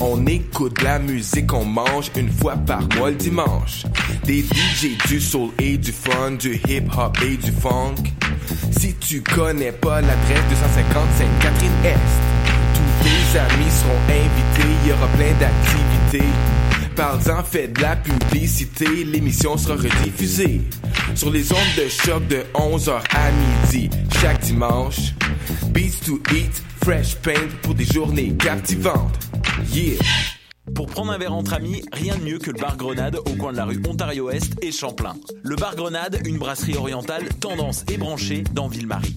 On écoute la musique, on mange une fois par mois le dimanche. Des DJ du soul et du fun, du hip hop et du funk. Si tu connais pas l'adresse 250 Sainte-Catherine-Est, tous tes amis seront invités, il y aura plein d'activités. Parle-en, fait de la publicité, l'émission sera rediffusée sur les ondes de choc de 11h à midi chaque dimanche. Beats to eat, fresh paint pour des journées captivantes. Yeah! Pour prendre un verre entre amis, rien de mieux que le bar Grenade au coin de la rue Ontario-Est et Champlain. Le bar Grenade, une brasserie orientale tendance et branchée dans Ville-Marie.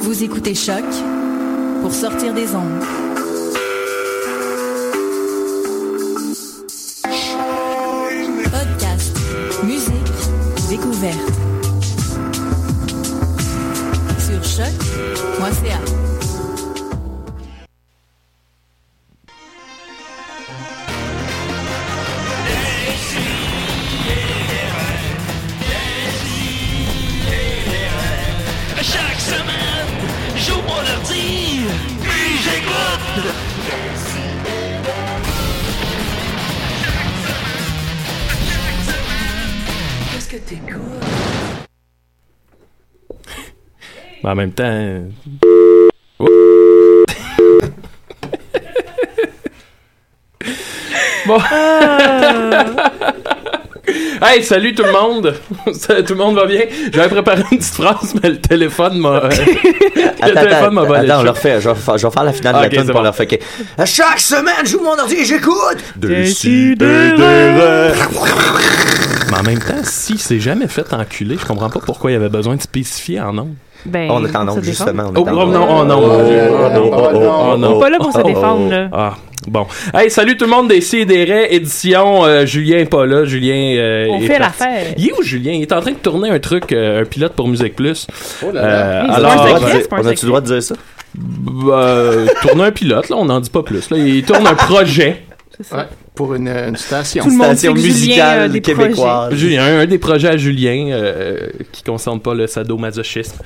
Vous écoutez Choc pour sortir des ondes. Podcast, musique, découverte. En même temps. euh, bon. hey, salut tout le monde. Tout le monde va bien? J'avais préparé une petite phrase, mais le téléphone m'a. le Attends, téléphone attends, m'a volé attends, on le le refait. Je vais, faire- je vais faire la finale Ah, de la tune c'est pour bon. leur fait. À chaque semaine, j'ouvre mon ordi et j'écoute. Décidérez. Mais en même temps, si c'est jamais fait enculer, je comprends pas pourquoi il y avait besoin de spécifier en nom. Ben, On est en onde, justement. on est Oh, en oh non, oh non. Oh non, oh, oh, oh, non. On est pas là pour se Oh, oh, défendre, là. Ah, bon. Hey, salut tout le monde des Sidérés, édition euh, Julien est pas là. Julien. euh, On est fait l'affaire. Il est où, Julien? Il est en train de tourner un truc, euh, un pilote pour Musique Plus. Oh là là. Euh, alors, un On a-tu le droit de dire ça? euh, tourner un pilote, là, on n'en dit pas plus. Là. Il tourne un projet. C'est ça. Ouais, pour une, une station. Tout le monde Station sait que Julien a musicale québécoise. Julien, un, un des projets à Julien euh, qui ne concerne pas le sadomasochisme.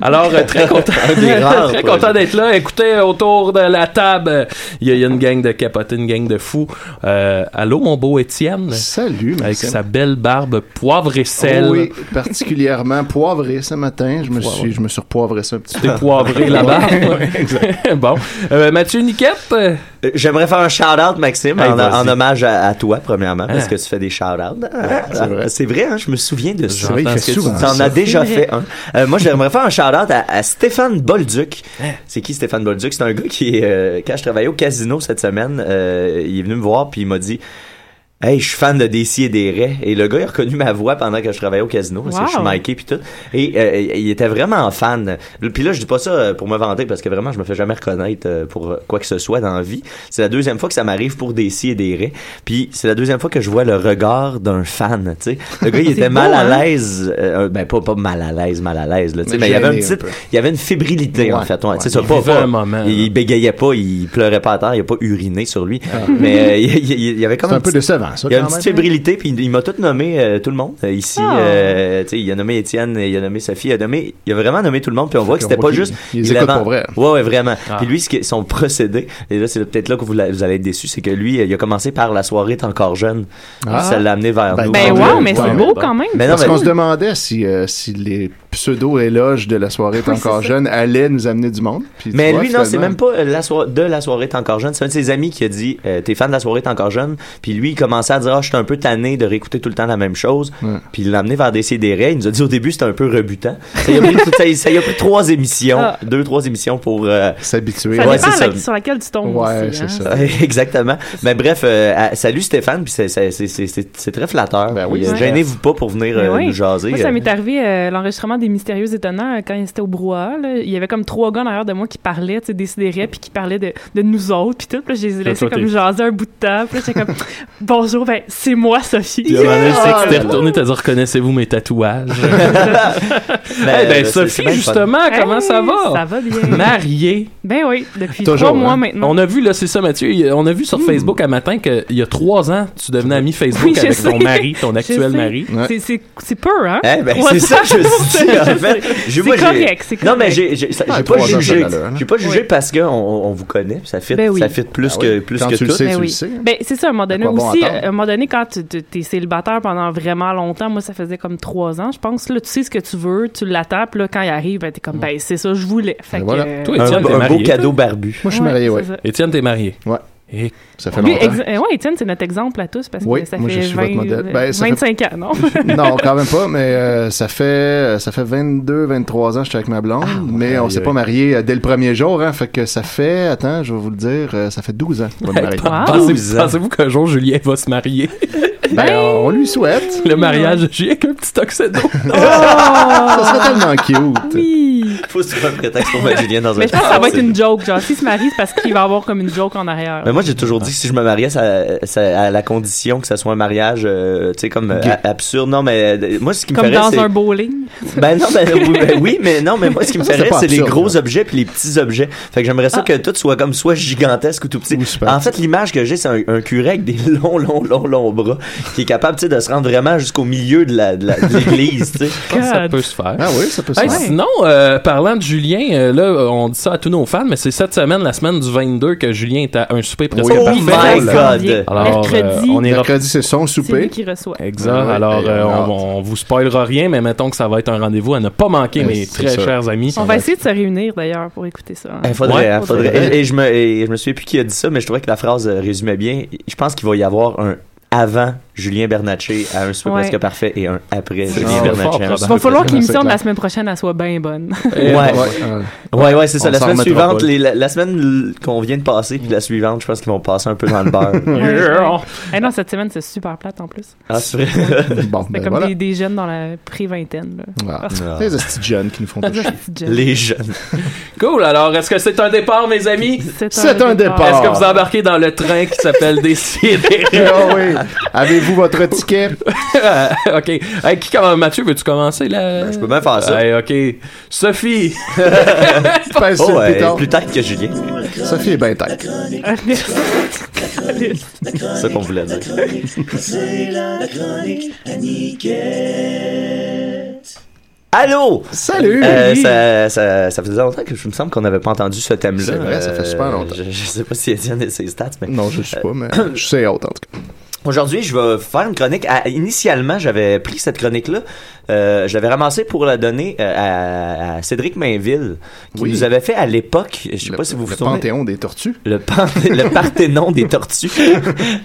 Alors, euh, très content, très d'être là. Écoutez, autour de la table, euh, il y, a- il y a une gang de capotés, une gang de fous. Euh, allô, mon beau Étienne, Salut, avec Maxime. sa belle barbe poivre et sel. Oh oui, particulièrement poivré ce matin. Je me suis, je me suis repoivré ça un petit peu. T'es poivré la barbe? bon. Euh, Mathieu Niquette, euh, Euh, J'aimerais faire un shout-out, Maxime, Hey, en, hommage à, à toi, premièrement, parce Ah. que tu fais des shout-outs. c'est vrai. C'est vrai, hein, je me souviens de ça. C'est vrai, il J'entends fait ce que tu souvent Tu en as déjà fait un. Euh, moi, j'aimerais faire un shout-out à, à Stéphane Bolduc. C'est qui Stéphane Bolduc? C'est un gars qui, est, euh, quand je travaillais au casino cette semaine, euh, il est venu me voir puis il m'a dit Hey, je suis fan de DC et des Raies. Et le gars, il a reconnu ma voix pendant que je travaillais au casino. parce que je suis Mikey puis tout. Et euh, il était vraiment fan. Puis là, je dis pas ça euh, pour me vanter parce que vraiment, je me fais jamais reconnaître euh, pour quoi que ce soit dans la vie. C'est la deuxième fois que ça m'arrive pour DC et des Raies. Puis c'est la deuxième fois que je vois le regard d'un fan, tu sais. Le gars, il était mal à hein? l'aise. euh, ben, pas, pas mal à l'aise, mal à l'aise, là, tu sais. Mais Mais il y avait un petit, un il y avait une fébrilité, en fait. Ouais, ouais. tu sais, ça, Il pas, pas- un moment, il, bégayait pas, il pleurait pas à terre, il a pas uriné sur lui. Mais euh, il, il- il y avait comme C'est un une peu petite- décevant, ça. il y a une petite même. fébrilité, puis il, m'a tout nommé, euh, tout le monde. Euh, ici, Ah. euh, tu sais, il a nommé Étienne, il a nommé Sophie, il a nommé, il a vraiment nommé tout le monde, puis on voit que c'était pas juste. il il avait- pour vrai. Ouais, ouais, vraiment. Ah. Puis lui, ce qui, son procédé, et là, c'est peut-être là que vous, la- vous allez être déçus, c'est que lui, euh, il a commencé par la soirée est encore jeune. Ah. Ça l'a amené vers Ben, nous. Ben, Ouais, wow, ouais, mais c'est beau quand même. Mais non, Parce qu'on se demandait si, euh, si les pseudo-éloges de la soirée est encore jeune allaient nous amener du monde. Mais vois, lui, non, c'est même pas de la soirée est encore jeune. C'est un de ses amis qui a dit euh, T'es fan de la soirée est encore jeune. Puis lui, il commençait commençait à dire, ah, je suis un peu tanné de réécouter tout le temps la même chose. Puis il l'a amené vers des CDR. Il nous a dit au début, c'était un peu rebutant. Ça y a pris, ça, ça y a pris trois émissions, Ah. deux, trois émissions pour euh, s'habituer. Ça Ouais, dépend c'est la- ça. sur laquelle tu tombes Ouais, aussi, c'est hein. ça. Exactement. Mais bref, euh, salut Stéphane, puis c'est- c'est c'est- c'est- c'est- c'est très flatteur. Ben oui, Puis, euh, ouais. Gênez-vous pas pour venir euh, oui. nous jaser. Moi, ça m'est arrivé euh, l'enregistrement des Mystérieux Étonnants quand c'était au brouhaha. là. Il y avait comme trois gars derrière de moi qui parlaient, tu sais, décideraient, puis qui parlaient de, de nous autres, puis tout. Puis je les ai laissés comme jaser un bout de temps. Puis là, j'étais comme Bonjour, ben, c'est moi, Sophie. Puis à un moment donné, c'est que Ah, t'es là, retourné, t'as dit reconnaissez-vous mes tatouages? Ben, ben, c'est- Sophie, justement, comment ça va? Ça va bien. Mariée. Ben oui, depuis Toujours, trois mois hein. maintenant. On a vu, là, c'est ça, Mathieu, on a vu sur Facebook un matin qu'il y a trois ans, tu devenais ami Facebook Oui, avec sais. ton mari, ton actuel mari. Ouais. C'est- peu, hein? Eh ben, c'est ça que je me suis dit, en je fait. C'est correct, c'est Non, mais correct. j'ai ça- Ah, pas ça jugé. J'ai pas jugé parce qu'on on vous connaît, ça fit, ça plus Ah que plus Quand que tu le tout. sais, Ben tu oui. le sais. C'est ça, à un moment donné À aussi. À un moment donné, quand tu t'es célibataire pendant vraiment longtemps, moi, ça faisait comme trois ans, je pense. Là, tu sais ce que tu veux, tu l'attends, puis là, quand il arrive, ben, t'es comme, ben, c'est ça, je voulais. Fait Ben que, voilà. Toi, Un, Étienne, t'es un beau cadeau barbu. Moi, je suis ouais, marié, ça. Étienne, t'es marié. Ouais. Et Ça fait Lui, longtemps. euh, ouais, Étienne, c'est notre exemple à tous parce que Oui, ça moi, je fait suis votre 20, modèle. euh, Ben, ça fait- 25 ans, non? non, quand même pas, mais euh, ça fait ça fait 22, 23 ans que je suis avec ma blonde, mais on aïe, s'est pas marié dès le premier jour, hein, fait que ça fait, attends, je vais vous le dire, ça fait 12 ans qu'on est mariés. Pensez-. Pensez-vous qu'un jour Julien va se marier? Ben, on lui souhaite. Le mariage de Julien avec un petit tuxedo. Ça serait tellement cute. Oui! Faut se trouver un prétexte pour mettre Julien dans un Mais je pense que ça va être une joke. Genre, s'il se marie, c'est parce qu'il va avoir comme une joke en arrière. Mais moi, j'ai toujours dit que si je me mariais, ça, ça- à la condition que ça soit un mariage, euh, tu sais, comme euh, a- absurde. Non, mais euh, moi, ce qui me comme ferait, dans c'est... un bowling. Ben non, ben oui, ben oui, mais non, mais moi, ce qui me ferait, c'est les gros objets puis les petits objets. Fait que j'aimerais ça Ah. que tout soit comme soit gigantesque ou tout petit. En fait, l'image que j'ai, c'est un, un curé avec des longs, longs, longs, longs bras qui est capable, tu sais, de se rendre vraiment jusqu'au milieu de la- de la- de l'église, tu sais. ça peut se faire. Ah oui, ça peut se Hey, faire. Sinon, euh, parlant de Julien, euh, là, on dit ça à tous nos fans, mais c'est cette semaine, la semaine du 22, que Julien est à un souper presque Oui. Oh parfait. my god! vient. Alors, Mercredi, euh, on ira Mercredi, c'est son c'est lui souper. qui reçoit. Exact. Ouais, Alors, euh, on vous spoilera rien, mais mettons que ça va être un rendez-vous à ne pas manquer, mes très ça. chers amis. On va essayer de se réunir d'ailleurs pour écouter ça. hein. Il faudrait, Ouais, hein, faudrait. faudrait. Et, et je me, et je me souviens plus qui a dit ça, mais je trouvais que la phrase euh, résumait bien. Je pense qu'il va y avoir un avant Julien Bernatchez à un souper Ouais. presque parfait et un après Julien Bernatchez. Il va falloir que l'émission de la semaine prochaine elle soit bien bonne. Et- Ouais. Ouais, Ouais, ouais, c'est ça. La semaine suivante, les- la, la semaine qu'on vient de passer, puis la suivante, je pense qu'ils vont passer un peu dans le beurre. Yeah. Eh non, cette semaine, c'est super plate en plus. ah, c'est vrai? bon, ben comme voilà. des, des jeunes dans la pré-vingtaine. là. Voilà. Ah. Les petits jeunes qui nous font. Les jeunes. Cool. Alors, est-ce que c'est un départ, mes amis? C'est un départ. Est-ce que vous embarquez dans le train qui s'appelle Décider? Ah oui. Avez-vous votre ticket? ok. Hey, qui commence? Mathieu, veux-tu commencer là? Je peux bien faire ça. Hey, ok. Sophie. Oh, piton. plus tête que Julien. Sophie est bien tête. C'est ça qu'on voulait dire. Allô? Salut! Euh, ça, ça, ça faisait longtemps que je me semble qu'on n'avait pas entendu ce thème-là. C'est vrai, ça fait super longtemps. Je, je sais pas si Étienne a ses stats, mais. Non, je ne sais pas, mais je sais autre en tout cas. Aujourd'hui, je vais faire une chronique. À- initialement, j'avais pris cette chronique-là. Euh, je l'avais ramassée pour la donner euh, à, à Cédric Mainville, qui Oui. nous avait fait à l'époque. Je sais Le- pas si vous vous Le souvenez. panthéon des tortues. Le, pan- le Parthénon des tortues.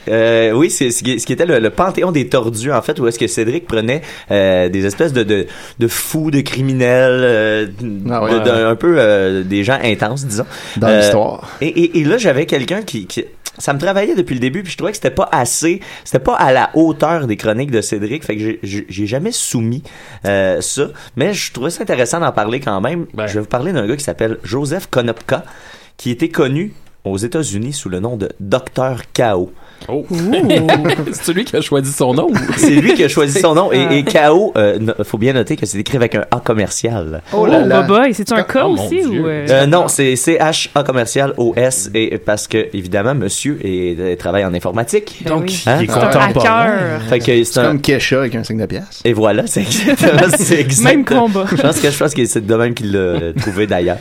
Euh, oui, c'est ce qui, était le, le Panthéon des tordus, en fait, où est-ce que Cédric prenait euh, des espèces de, de, de fous, de criminels, euh, Ah ouais. de- de- un peu euh, des gens intenses, disons. Dans l'histoire. Et, et, et là, j'avais quelqu'un qui, qui- ça me travaillait depuis le début, puis je trouvais que c'était pas assez, c'était pas à la hauteur des chroniques de Cédric, fait que j'ai- jamais soumis euh, ça, mais je trouvais ça intéressant d'en parler quand même. Ben. Je vais vous parler d'un gars qui s'appelle Joseph Konopka, qui était connu aux États-Unis sous le nom de Docteur K.O. Oh. c'est celui qui a choisi son nom. C'est lui qui a choisi son nom et, et K.O. euh, no- faut bien noter que c'est écrit avec un A commercial. Oh, là là. baba, et c'est-tu un cas Oh, mon aussi Dieu. ou. euh, Euh, non, c'est C-H-A commercial O-S et parce que évidemment monsieur est, est- travaille en informatique. Ben Donc, oui. il est Hein? C'est un contemporain. hacker. Fait que c'est C'est un comme Kesha avec un signe de pièce. et voilà, c'est exactement c'est exact. Même combat. Je pense que je pense que c'est de même qu'il l'a trouvé d'ailleurs.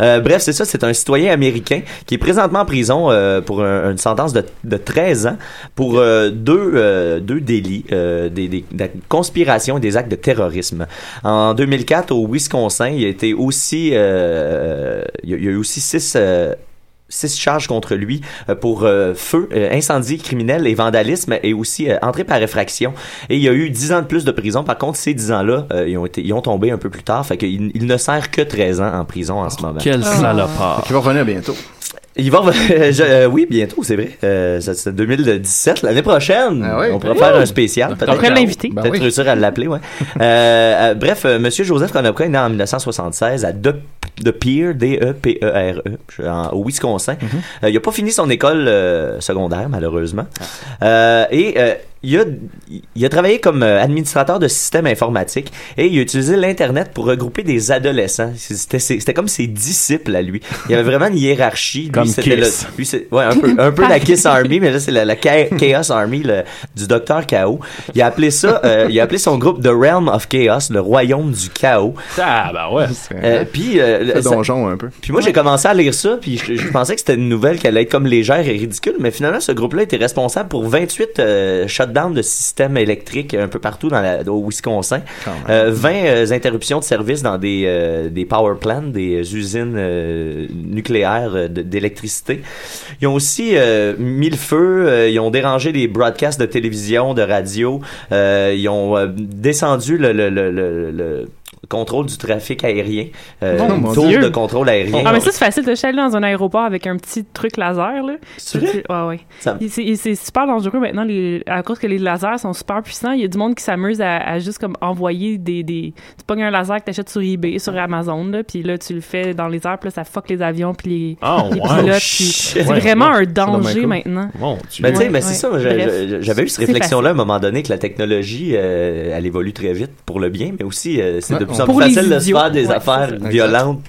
Euh, bref, c'est ça, c'est un citoyen américain qui est présentement en prison euh, pour un- une sentence de, de 13 ans pour euh, deux euh, deux délits, euh, des, des, de la conspiration et des actes de terrorisme. En 2004 au Wisconsin, il a été aussi euh, il y a, il y a eu aussi six euh, six charges contre lui pour euh, feu, euh, incendie criminel et vandalisme et aussi euh, entrée par effraction. Et il y a eu 10 ans de plus de prison. Par contre, ces 10 ans-là, euh, ils ont été, ils ont tombé un peu plus tard. Fait qu'il il ne sert que 13 ans en prison en ce moment. Quel salopard. Qui va revenir bientôt. Il va je- euh, oui, bientôt, c'est vrai. Euh, c'est 2017, l'année prochaine. Ah oui? On pourra faire un spécial. Peut-être l'inviter. Ben Peut-être oui. réussir à l'appeler, ouais. euh, euh, bref, euh, Monsieur Joseph Konopka est né en 1976 à De, de D-E-P-E-R-E, en- au Wisconsin. Euh, il a pas fini son école secondaire, malheureusement. Euh, et euh, il a, il a travaillé comme euh, administrateur de systèmes informatiques et il a utilisé l'Internet pour regrouper des adolescents. C'était, c'était comme ses disciples à lui. Il y avait vraiment une hiérarchie. Lui, Comme c'était Kiss. le- lui, ouais, un peu, un peu la Kiss Army, mais là, c'est la, la Cha- Chaos Army le- du Docteur Chaos. Il a appelé ça, euh, il a appelé son groupe The Realm of Chaos, le royaume du chaos. Ah, bah ouais. Euh, puis, euh, ça- donjon un peu. puis moi, j'ai commencé à lire ça, puis je, je pensais que c'était une nouvelle qui allait être comme légère et ridicule, mais finalement, ce groupe-là était responsable pour 28 euh, shutdowns de systèmes électriques un peu partout dans la, au Wisconsin, euh, 20 euh, interruptions de service dans des, euh, des power plants, des usines euh, nucléaires euh, de- d'électricité. Ils ont aussi mis le feu, ils ont dérangé les broadcasts de télévision, de radio, ils ont descendu le, le, le, le, le contrôle du trafic aérien, euh, Oh, une mon tour Dieu. de contrôle aérien. Ah, mais ça, c'est facile. Allé dans un aéroport avec un petit truc laser, là. C'est vrai? Ouais, ouais. Ça- Il- C'est super dangereux maintenant, les, à cause que les lasers sont super puissants. Il y a du monde qui s'amuse à, à juste comme envoyer des. des tu pognes un laser que t'achètes sur eBay, sur Amazon, là, puis là, tu le fais dans les airs, puis là, ça fuck les avions, puis les, Oh, les wow. pilotes. Shit. C'est Ouais, vraiment ouais. un danger maintenant. Ben, tu sais, Ouais, mais c'est ça, j'avais eu cette réflexion-là à un moment donné que la technologie, euh, elle évolue très vite pour le bien, mais aussi euh, c'est Ouais, de plus en Pour plus les facile de se faire des Ouais, affaires violentes,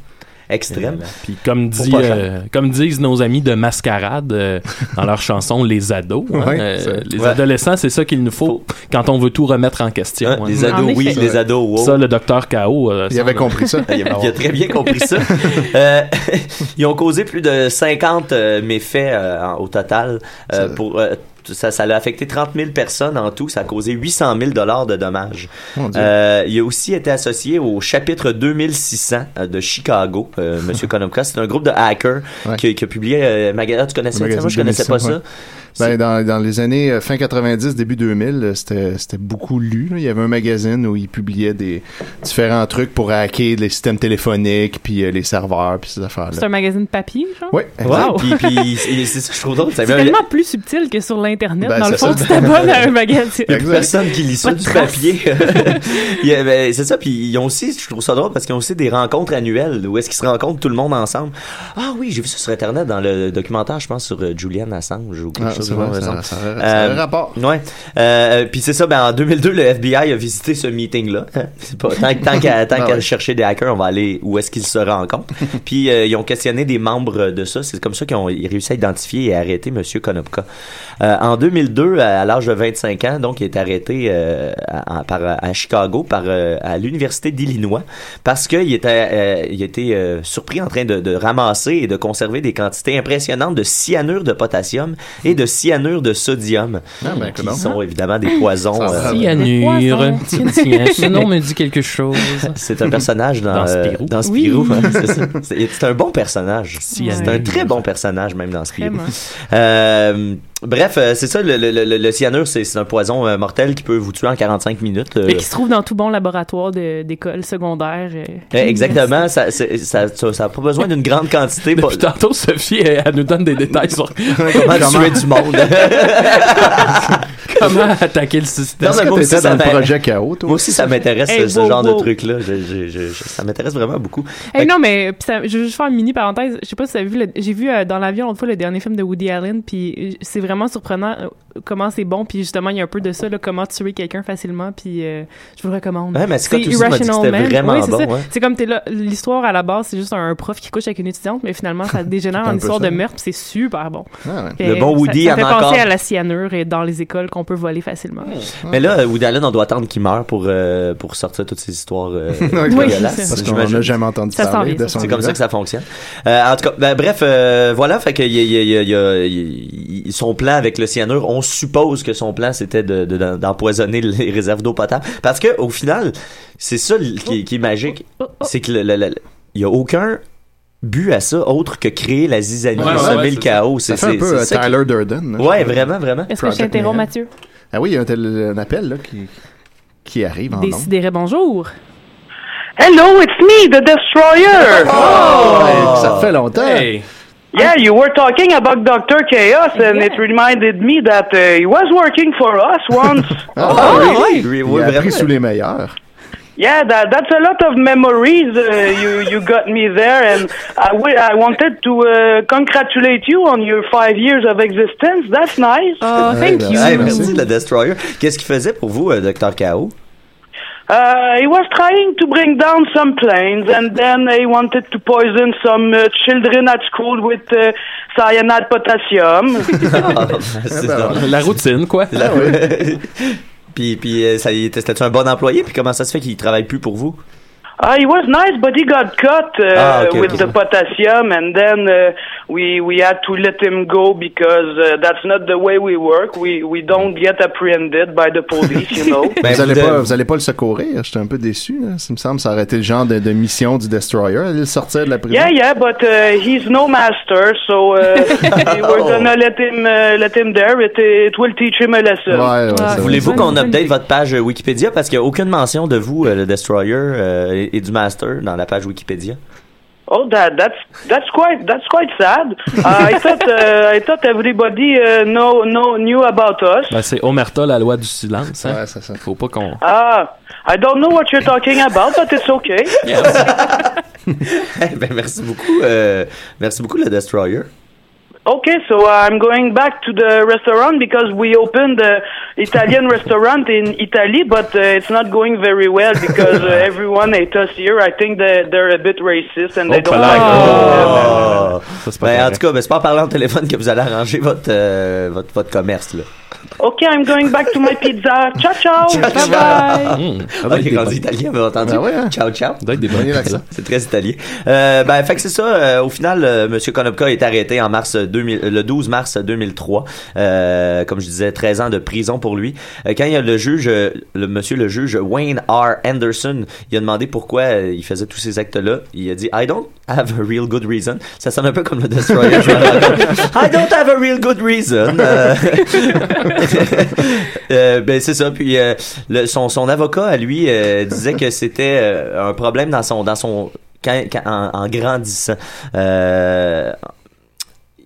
extrêmes. Puis comme dit, euh, comme disent nos amis de Mascarade euh, dans leur chanson Les ados, hein, Ouais, euh, les ouais. adolescents, c'est ça qu'il nous faut quand on veut tout remettre en question. Hein, hein. les En ados, oui, effet. les ados, wow. Ça, le docteur K.O. euh, Il avait compris ça. Il a, il a très bien compris ça. Euh, ils ont causé plus de 50 euh, méfaits euh, au total. euh, pour, euh, ça, ça a affecté 30 000 personnes en tout. Ça a causé 800 000 dollars de dommages. Euh, il a aussi été associé au chapitre 2600 euh, de Chicago, euh, Monsieur Konopka. C'est un groupe de hackers Ouais. qui, qui a publié euh, Magazine. Tu connaissais ça? Moi, je connaissais pas 2600, ça. Ben, dans, dans les années euh, fin 90, début 2000, euh, c'était c'était beaucoup lu. là. Il y avait un magazine où ils publiaient des différents trucs pour hacker les systèmes téléphoniques, puis euh, les serveurs, puis ces C'est affaires-là. un magazine papier, genre? Oui, Ouais, Wow. puis, puis c'est c'est ça que je trouve drôle. Ça C'est tellement plus subtil que sur l'Internet. Ben, dans le c'est fond, tu t'abonnes à un magazine. Il y a plus personne qui lit ça de du papier. Ben, c'est ça, puis ils ont aussi, je trouve ça drôle parce qu'ils ont aussi des rencontres annuelles où est-ce qu'ils se rencontrent tout le monde ensemble. Ah oui, j'ai vu ça sur internet dans le documentaire, je pense sur Julian Assange ou quelque Ah, ça, Euh, rapport. Ouais. Euh, puis c'est ça, ben en 2002, le FBI a visité ce meeting-là. Pas tant, tant qu'à Ah chercher des hackers, on va aller où est-ce qu'ils se rencontrent. puis euh, ils ont questionné des membres de ça. C'est comme ça qu'ils ont ils réussi à identifier et arrêter Monsieur Konopka. Euh, en 2002, à, à l'âge de 25 ans, donc il est arrêté euh, à, à- par, à Chicago par euh, à l'université d'Illinois parce qu'il était euh, il était euh, surpris en train de, de ramasser et de conserver des quantités impressionnantes de cyanure de potassium et de cyanure de sodium Ah, ben, qui sont évidemment des poisons. Euh. Cyanure. poissons. Tiens, tiens, ce nom me dit quelque chose. c'est un personnage dans, Dans euh, Spirou. dans Oui. Spirou, hein, c'est un bon personnage. Cyanure. C'est un très bon personnage même dans Spirou. Euh, bref, euh, c'est ça, le, le, le, le cyanure, c'est c'est un poison euh, mortel qui peut vous tuer en 45 minutes. euh. Et qui se trouve dans tout bon laboratoire de- d'école secondaire. euh, Euh, exactement, ça, ça, ça, ça a pas besoin d'une grande quantité Depuis tantôt, Sophie, elle, elle nous donne des détails sur comment tuer du monde. comment attaquer le système. Non, moi aussi, dans le projet Chaos, toi? Moi aussi, ça m'intéresse Hey, ce wow, genre wow. de truc-là. Je- je- je- je- ça m'intéresse vraiment beaucoup. Hey, non, mais ça- je veux juste faire une mini parenthèse. Je sais pas si vous avez vu, le- j'ai vu euh, dans l'avion l'autre fois le dernier film de Woody Allen, puis c'est vraiment surprenant euh, comment c'est bon, puis justement il y a un peu de ça, là, comment tuer quelqu'un facilement, puis euh, je vous le recommande. Ouais, mais Scott aussi m'a dit que c'était Irrational Man. vraiment c'est bon, ça. ouais. C'est comme t'es là, l'histoire à la base, c'est juste un prof qui couche avec une étudiante, mais finalement ça dégénère C'est en histoire ça. de meurtre, puis c'est super bon. Ah, ouais. Le bon ça- Woody ça, en fait a penser encore. à la cyanure et dans les écoles qu'on peut voler facilement. Mais là, Woody Allen, on doit attendre qu'il meure pour, euh, pour sortir toutes ces histoires euh, Oui, dégueulasses. Parce qu'on n'a jamais entendu Ça s'en parler vient, de ça. son C'est comme ça que ça fonctionne. Euh, en tout cas, ben, bref, euh, voilà, fait que son plan avec le cyanure, on suppose que son plan c'était de- de- d'empoisonner les réserves d'eau potable, parce que au final, c'est ça qui, qui est magique, Oh, oh. c'est que il y a aucun but à ça autre que créer la zizanie, Ouais, ouais, semer ouais, le c'est chaos. fait un peu, Tyler Durden, là. Ouais, vraiment, vraiment. Est-ce que je Project t'interromps. Mathieu? Ah oui, il y a un, tel- un appel là, qui, qui arrive en. Décidérez bonjour. Hello, it's me, the Destroyer. Oh, ça fait longtemps. Yeah, you were talking about Dr. Chaos, and it reminded me that uh, he was working for us once. Ah, really? Il Oui, a appris vraiment. sous les meilleurs. Yeah, that, that's a lot of memories. Uh, you you got me there, and I I wanted to uh, congratulate you on your five years of existence. That's nice. Oh, Hey, merci, le Destroyer. Qu'est-ce qu'il faisait pour vous, euh, Dr. Chaos? Uh, he was trying to bring down some planes, and then he wanted to poison some uh, children at school with uh, cyanide potassium. Ah, ben, c'est ça. La routine, quoi. La- puis, puis euh, ça était, un bon employé? Puis comment ça se fait qu'il travaille plus pour vous? Uh, he was nice, but he got cut uh, Ah, okay, with okay. the potassium, and then uh, we we had to let him go because uh, that's not the way we work. We we don't get apprehended by the police, you know. Ben, vous, allez pas, vous allez pas le secourir? J'étais un peu déçu. Là. Ça me semble ça aurait été le genre de, de mission du Destroyer. Le sortir de la prison. Yeah, yeah, but uh, he's no master, so uh, we're gonna let him uh, let him there. It it will teach him a lesson. Voulez-vous qu'on update votre page Wikipédia? Parce qu'il n'y a aucune mention de vous, euh, le Destroyer, euh, et, et du Master dans la page Wikipédia. Oh, that that's that's quite that's quite sad. Uh, I thought uh, I thought everybody uh, know know knew about us. Ben, c'est Omerta, la loi du silence. Hein? Faut pas qu'on. Ah, I don't know what you're talking about, but it's okay. Eh ben, merci beaucoup. euh, merci beaucoup, le Destroyer. Okay, so I'm going back to the restaurant because we opened the Italian restaurant in Italy, but uh, it's not going very well because uh, everyone hates us here. I think that they're a bit racist and they don't like us. Oh. Ben, en tout cas, ben, c'est pas en parlant au téléphone que vous allez arranger votre, euh, votre, votre commerce. Là. Okay, I'm going back to my pizza. Ciao, ciao. Bye bye. Ah, il est rendu italien, vous avez entendu? Ben ouais, hein. Ciao, ciao. Doit être des bonnes l'accent. C'est très italien. Euh, ben, fait que c'est ça. euh, au final, euh, Monsieur Konopka a été arrêté en mars 2000, euh, le 12 mars 2003. Euh, comme je disais, 13 ans de prison pour lui. Euh, quand il y a le juge, le monsieur le juge Wayne R. Anderson, il a demandé pourquoi il faisait tous ces actes-là. Il a dit I don't have a real good reason. Ça sonne un peu comme le Destroyer. I don't have a real good reason. Euh, euh, ben c'est ça. Puis euh, le- son, son avocat à lui euh, disait que c'était euh, un problème dans son dans son quand, quand- en, en grandissant. Euh,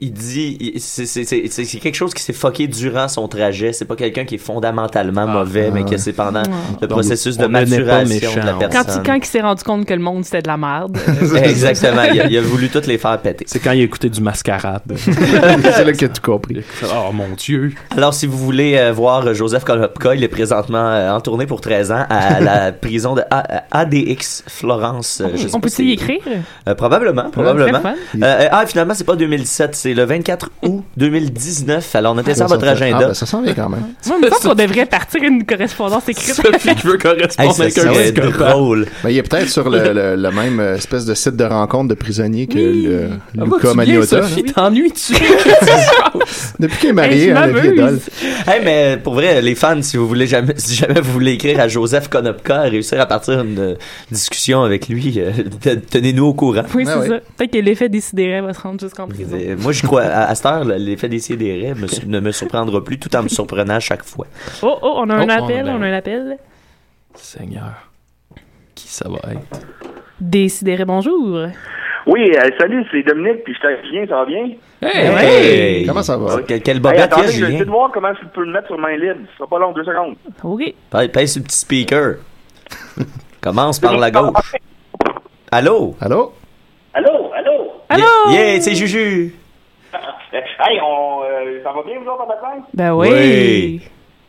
il dit c'est c'est- c'est- c'est c'est quelque chose qui s'est fucké durant son trajet. C'est pas quelqu'un qui est fondamentalement mauvais, mais que c'est pendant le processus de maturation de la méchant. Quand, personne. il, quand il s'est rendu compte que le monde c'était de la merde. Exactement. Il a, il a voulu toutes les faire péter. C'est quand il a écouté du mascarade. c'est là qu'il a tout compris. Oh mon Dieu. Alors, si vous voulez euh, voir euh, Joseph Konopka, il est présentement euh, en tournée pour 13 ans à la prison de A- ADX Florence. euh, je sais On pas peut y écrire? Euh, probablement, probablement. Euh, euh, ah, finalement, c'est pas 2017, c'est le 24 août 2019. Alors, notez ça à votre agenda. Ah, ben, ça s'en vient quand même. Moi, me semble qu'on devrait partir une correspondance écrite. Sophie qui veut correspondre avec un drôle. Ben, il est peut-être sur le, le- le même euh, espèce de site de rencontre de prisonniers que le, Ah, Luca vas-tu bien, Magnotta. Sophie, t'ennuies-tu? Depuis qu'il est marié, Hey, je hein, la vie est m'amuse. dolle. Hey, mais pour vrai, les fans, si vous voulez jamais, si jamais vous voulez écrire à Joseph Konopka, réussir à partir d'une discussion avec lui, euh, te- tenez-nous au courant. Oui, Ah c'est oui. ça. Peut-être que l'effet décidérait va se rendre jusqu'en prison. Moi, je crois, à, à cette heure, l'effet des su- ne me surprendra plus tout en me surprenant à chaque fois. Oh, oh, on a un Oh, on appel, a- on a un appel. Seigneur. Qui ça va être? Décidérez bonjour. Oui, euh, salut, c'est Dominique, puis je t'ai Julien, ça va bien? Hey! Comment ça va? Quel, quel Hey, bobette il y attendez, a, je vais essayer de voir comment tu peux le mettre sur main libre. Ce sera pas long, deux secondes. OK. Pèse pèse sur le petit speaker. Commence par la gauche. Allô? Allô? Allô, allô? Allô? Yeah, yeah, c'est Juju. Hey, on, euh, ça va bien, vous autres, en matin? Ben oui. Oui.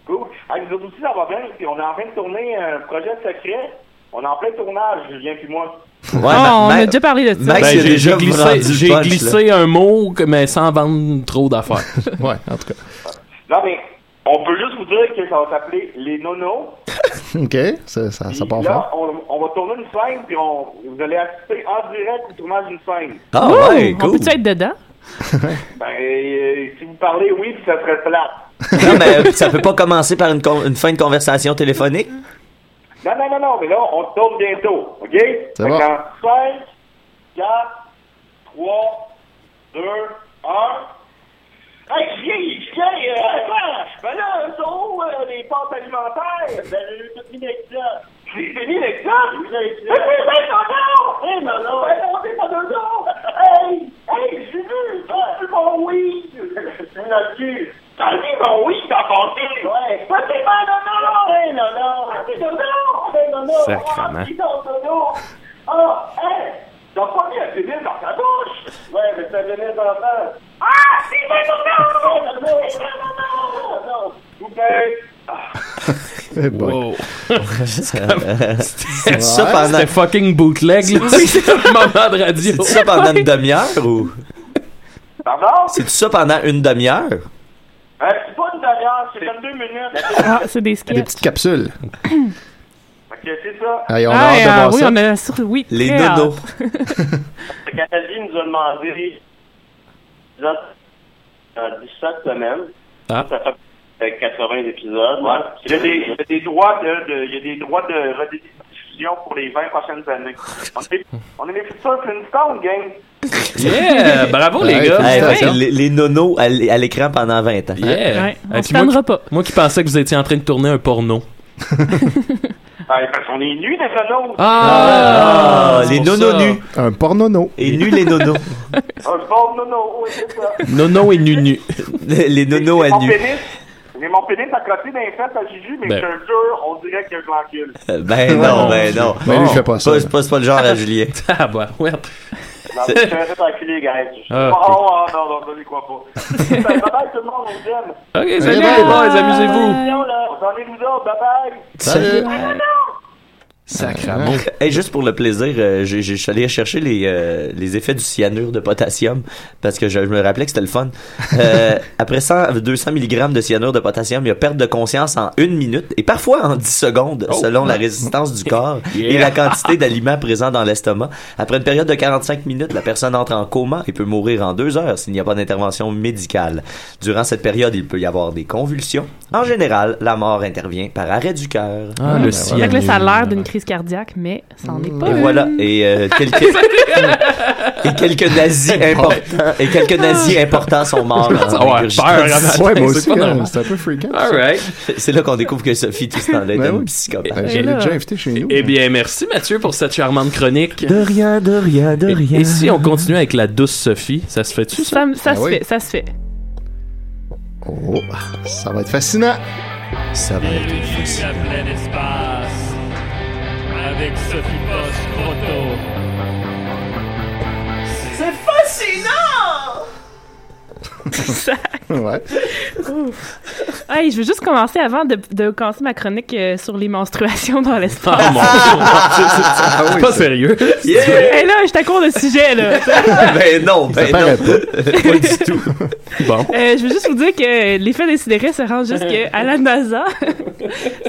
Cool. Hey, vous autres aussi, ça va bien, puis on est en train de tourner un projet secret. On est en plein tournage, Julien puis moi. Ouais, Ah, on a déjà parlé de ça. Max, Ben, j'ai glissé, vendu le j'ai punch, glissé un mot, que- mais sans vendre trop d'affaires. Ouais, en tout cas. Non, mais on peut juste vous dire que ça va s'appeler Les Nonos. OK, ça, ça, ça part là, fort. on, on va tourner une scène, puis on, vous allez assister en direct au tournage d'une scène. Ah Oh, ouais, On cool. peut-tu être dedans? Ben, euh, si vous parlez oui, puis ça serait plate. Non, mais euh, ça peut pas commencer par une, con- une fin de conversation téléphonique? Non, non, non, non, mais là, on tourne bientôt, OK? Fait bon. qu'en 5, 4, 3, 2, 1. Hey, viens, viens, euh, attends, ben là, eux où, euh, les pâtes alimentaires? Ben, j'ai tout mis l'exemple. J'ai mis l'exemple? Mais c'est bien non! Non, non! Eh, non, c'est pas deux ans! Hey! Hey, j'ai vu! Vu mon oui! C'est là-dessus! T'as vu mon oui, t'as passé! Ouais! Mais c'est pas non, non, non! Eh, non, non! C'est non, non! Eh, non, non! Sacrement. C'est non, non, non! Ah, hey! T'as pas mis un pénis dans ta bouche? Ouais, mais c'est un pénis dans la face. Ah! C'est non, non! Non, non, non, non, boy. C'était ça pendant- C'était fucking bootleg, là. C'est un moment de radio. C'est ça pendant une demi-heure ou? Pardon? C'est ça pendant une demi-heure? Euh, c'est pas une demi-heure, c'est 22 minutes. Ah, c'est des Des petites capsules. C'est ça. Allez, on a hâte de euh, voir oui, ça. on a sur... Oui, Les très hâte. nonos. Cathy nous a demandé euh, 17 semaines. Ah. Ça fait euh, 80 épisodes. Il, y a des, il y a des droits de, de- il y a des droits de rediffusion pour les 20 prochaines années. On est, on est les futurs Flintstones, gang. Yeah! Bravo, les Ouais, gars! Hey, félicitations. les, les nonos à l- à l'écran pendant 20 ans. Yeah! Ouais, on Et se puis moi, tannera pas. moi qui pensais que vous étiez en train de tourner un porno. Ouais, parce qu'on est nus, les nonos. Ah, c'est les pour nonos nus. Un pornono. Et nus les nonos. Un bon nono, oui, c'est ça. Nono et nu-nu. les nonos à nus. pénis. J'ai mon pénis à côté d'un fait à Gigi, mais Ben. je te jure, on dirait qu'il y a un glandule. Euh, Ben non, ben non. Ben, lui, il fait pas ça. C'est pas, c'est pas le genre à Julien. Ah, bah, ouais. Non, mais je suis un fait enculé, guys. Ah, oh, ok. oh, non, non, je n'y crois pas. Bye bye tout le monde, on vous aime. Ok, salut, les boys, amusez-vous. On s'en est vous autres, bye bye. Salut. Sacrament. Hey, juste pour le plaisir, euh, j'ai- j'ai- je suis allé chercher les, euh, les effets du cyanure de potassium parce que je, je me rappelais que c'était le fun. Euh, après 100, 200 mg de cyanure de potassium, il y a perte de conscience en une minute et parfois en 10 secondes selon la résistance du corps et la quantité d'aliments présents dans l'estomac. Après une période de 45 minutes, la personne entre en coma et peut mourir en deux heures s'il n'y a pas d'intervention médicale. Durant cette période, il peut y avoir des convulsions. En général, la mort intervient par arrêt du cœur. Ah, le ça a l'air cyanure. d'une crise cardiaque, mais ça en est pas. Et une. voilà. Et euh, quelques et quelques nazis importants et quelques nazis importants sont morts. en ingurgitant peur, Ouais, moi C'est aussi, c'est un peu fréquent. All right. C'est là qu'on découvre que Sophie tout ce temps-là est Ben une oui. psychopathe. Ben, l'ai là- déjà invité chez nous. Eh bien, merci Mathieu pour cette charmante chronique. De rien, de rien, de Et, et si on continue avec la douce Sophie, ça se fait-tu ça? Ça, ça Ah se oui. fait, ça se fait. Oh, ça va être fascinant. Ça va être la avec Sophie Boss C'est Ouais. Hey, je veux juste commencer avant de, de commencer ma chronique euh, sur les menstruations dans l'espace. Ah mon dieu, c'est- c'est- Ah c'est oui, pas ça- sérieux. Yeah! Hey, là, je t'accorde le sujet, là. ben non, ben paraît non. Pas du tout. Bon. Euh, je veux juste vous dire que l'effet décidéré se rend jusqu'à la NASA.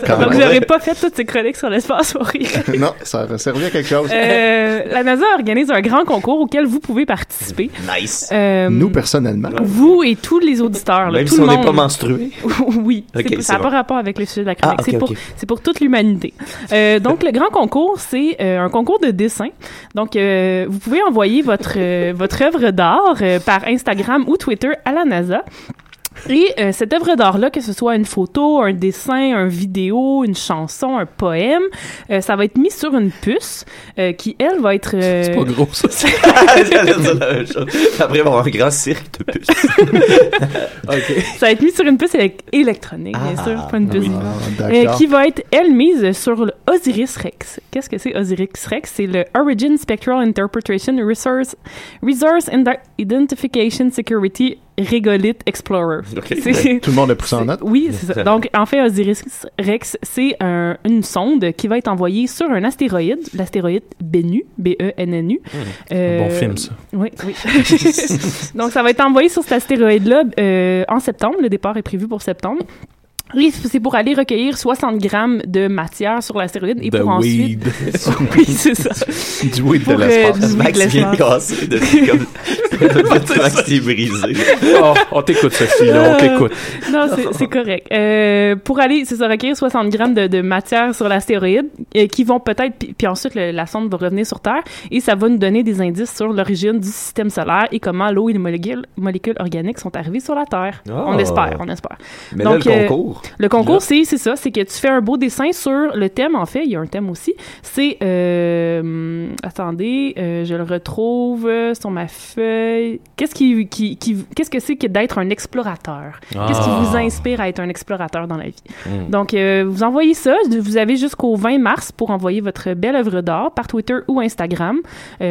Quand Donc, même. j'aurais pas fait toutes ces chroniques sur l'espace pour rien. Non, ça aurait servi à quelque chose. Euh, la NASA organise un grand concours auquel vous pouvez participer. Nice. Euh, Nous, personnellement. vous et tous les auditeurs, là, Même tout si le on n'est monde. pas menstrué. oui, ça n'a bon. pas rapport avec le sujet de la chronique. Ah, c'est pour, c'est pour toute l'humanité. Euh, donc, le grand concours, c'est euh, un concours de dessin. Donc, euh, vous pouvez envoyer votre, votre œuvre d'art par Instagram ou Twitter à la NASA. Et euh, cette œuvre d'art-là, que ce soit une photo, un dessin, un vidéo, une chanson, un poème, euh, ça va être mis sur une puce euh, qui, elle, va être... euh, C'est pas gros, ça. J'allais dire la même chose. Après, il va y avoir un grand cirque de puces. Ça va être mis sur une puce élec- électronique, bien Ah, sûr, pas une puce. Ah, Euh, D'accord. qui va être, elle, mise sur le Osiris Rex. Qu'est-ce que c'est Osiris Rex? C'est le Origin Spectral Interpretation Resource, Resource Identification Security Regolith Explorer. C'est- Tout le monde a pris ça en note? oui, c'est ça. Donc, en fait, Osiris Rex, c'est un- une sonde qui va être envoyée sur un astéroïde, l'astéroïde Bennu, B-E-N-N-U. Euh, Bon film, ça. Oui, oui. Donc, ça va être envoyé sur cet astéroïde-là euh, en septembre. Le départ est prévu pour septembre. Oui, c'est pour aller recueillir 60 grammes de matière sur l'astéroïde et De pour ensuite. weed. oui, c'est ça. Du weed de Pour, euh, l'espace. du weed Max de vient de casser depuis comme. Max est brisé. Oh, on t'écoute, Sophie, là, on t'écoute. Non, c'est- correct. Euh, pour aller, c'est ça, recueillir 60 grammes de, de matière sur l'astéroïde, euh, qui vont peut-être, puis, puis ensuite le- la sonde va revenir sur Terre, et ça va nous donner des indices sur l'origine du système solaire et comment l'eau et les molécules, molécules organiques sont arrivées sur la Terre. Oh. On espère, on espère. Mais là, le euh, concours. le concours, c'est ça, c'est que tu fais un beau dessin sur le thème, en fait, il y a un thème aussi. C'est, euh, attendez, euh, je le retrouve sur ma feuille. Qu'est-ce qui, qui, qui- qu'est-ce que c'est que d'être un explorateur? Qu'est-ce qui Ah. vous inspire à être un explorateur dans la vie? Mm. Donc, euh, vous envoyez ça. Vous avez jusqu'au 20 mars pour envoyer votre belle œuvre d'art par Twitter ou Instagram.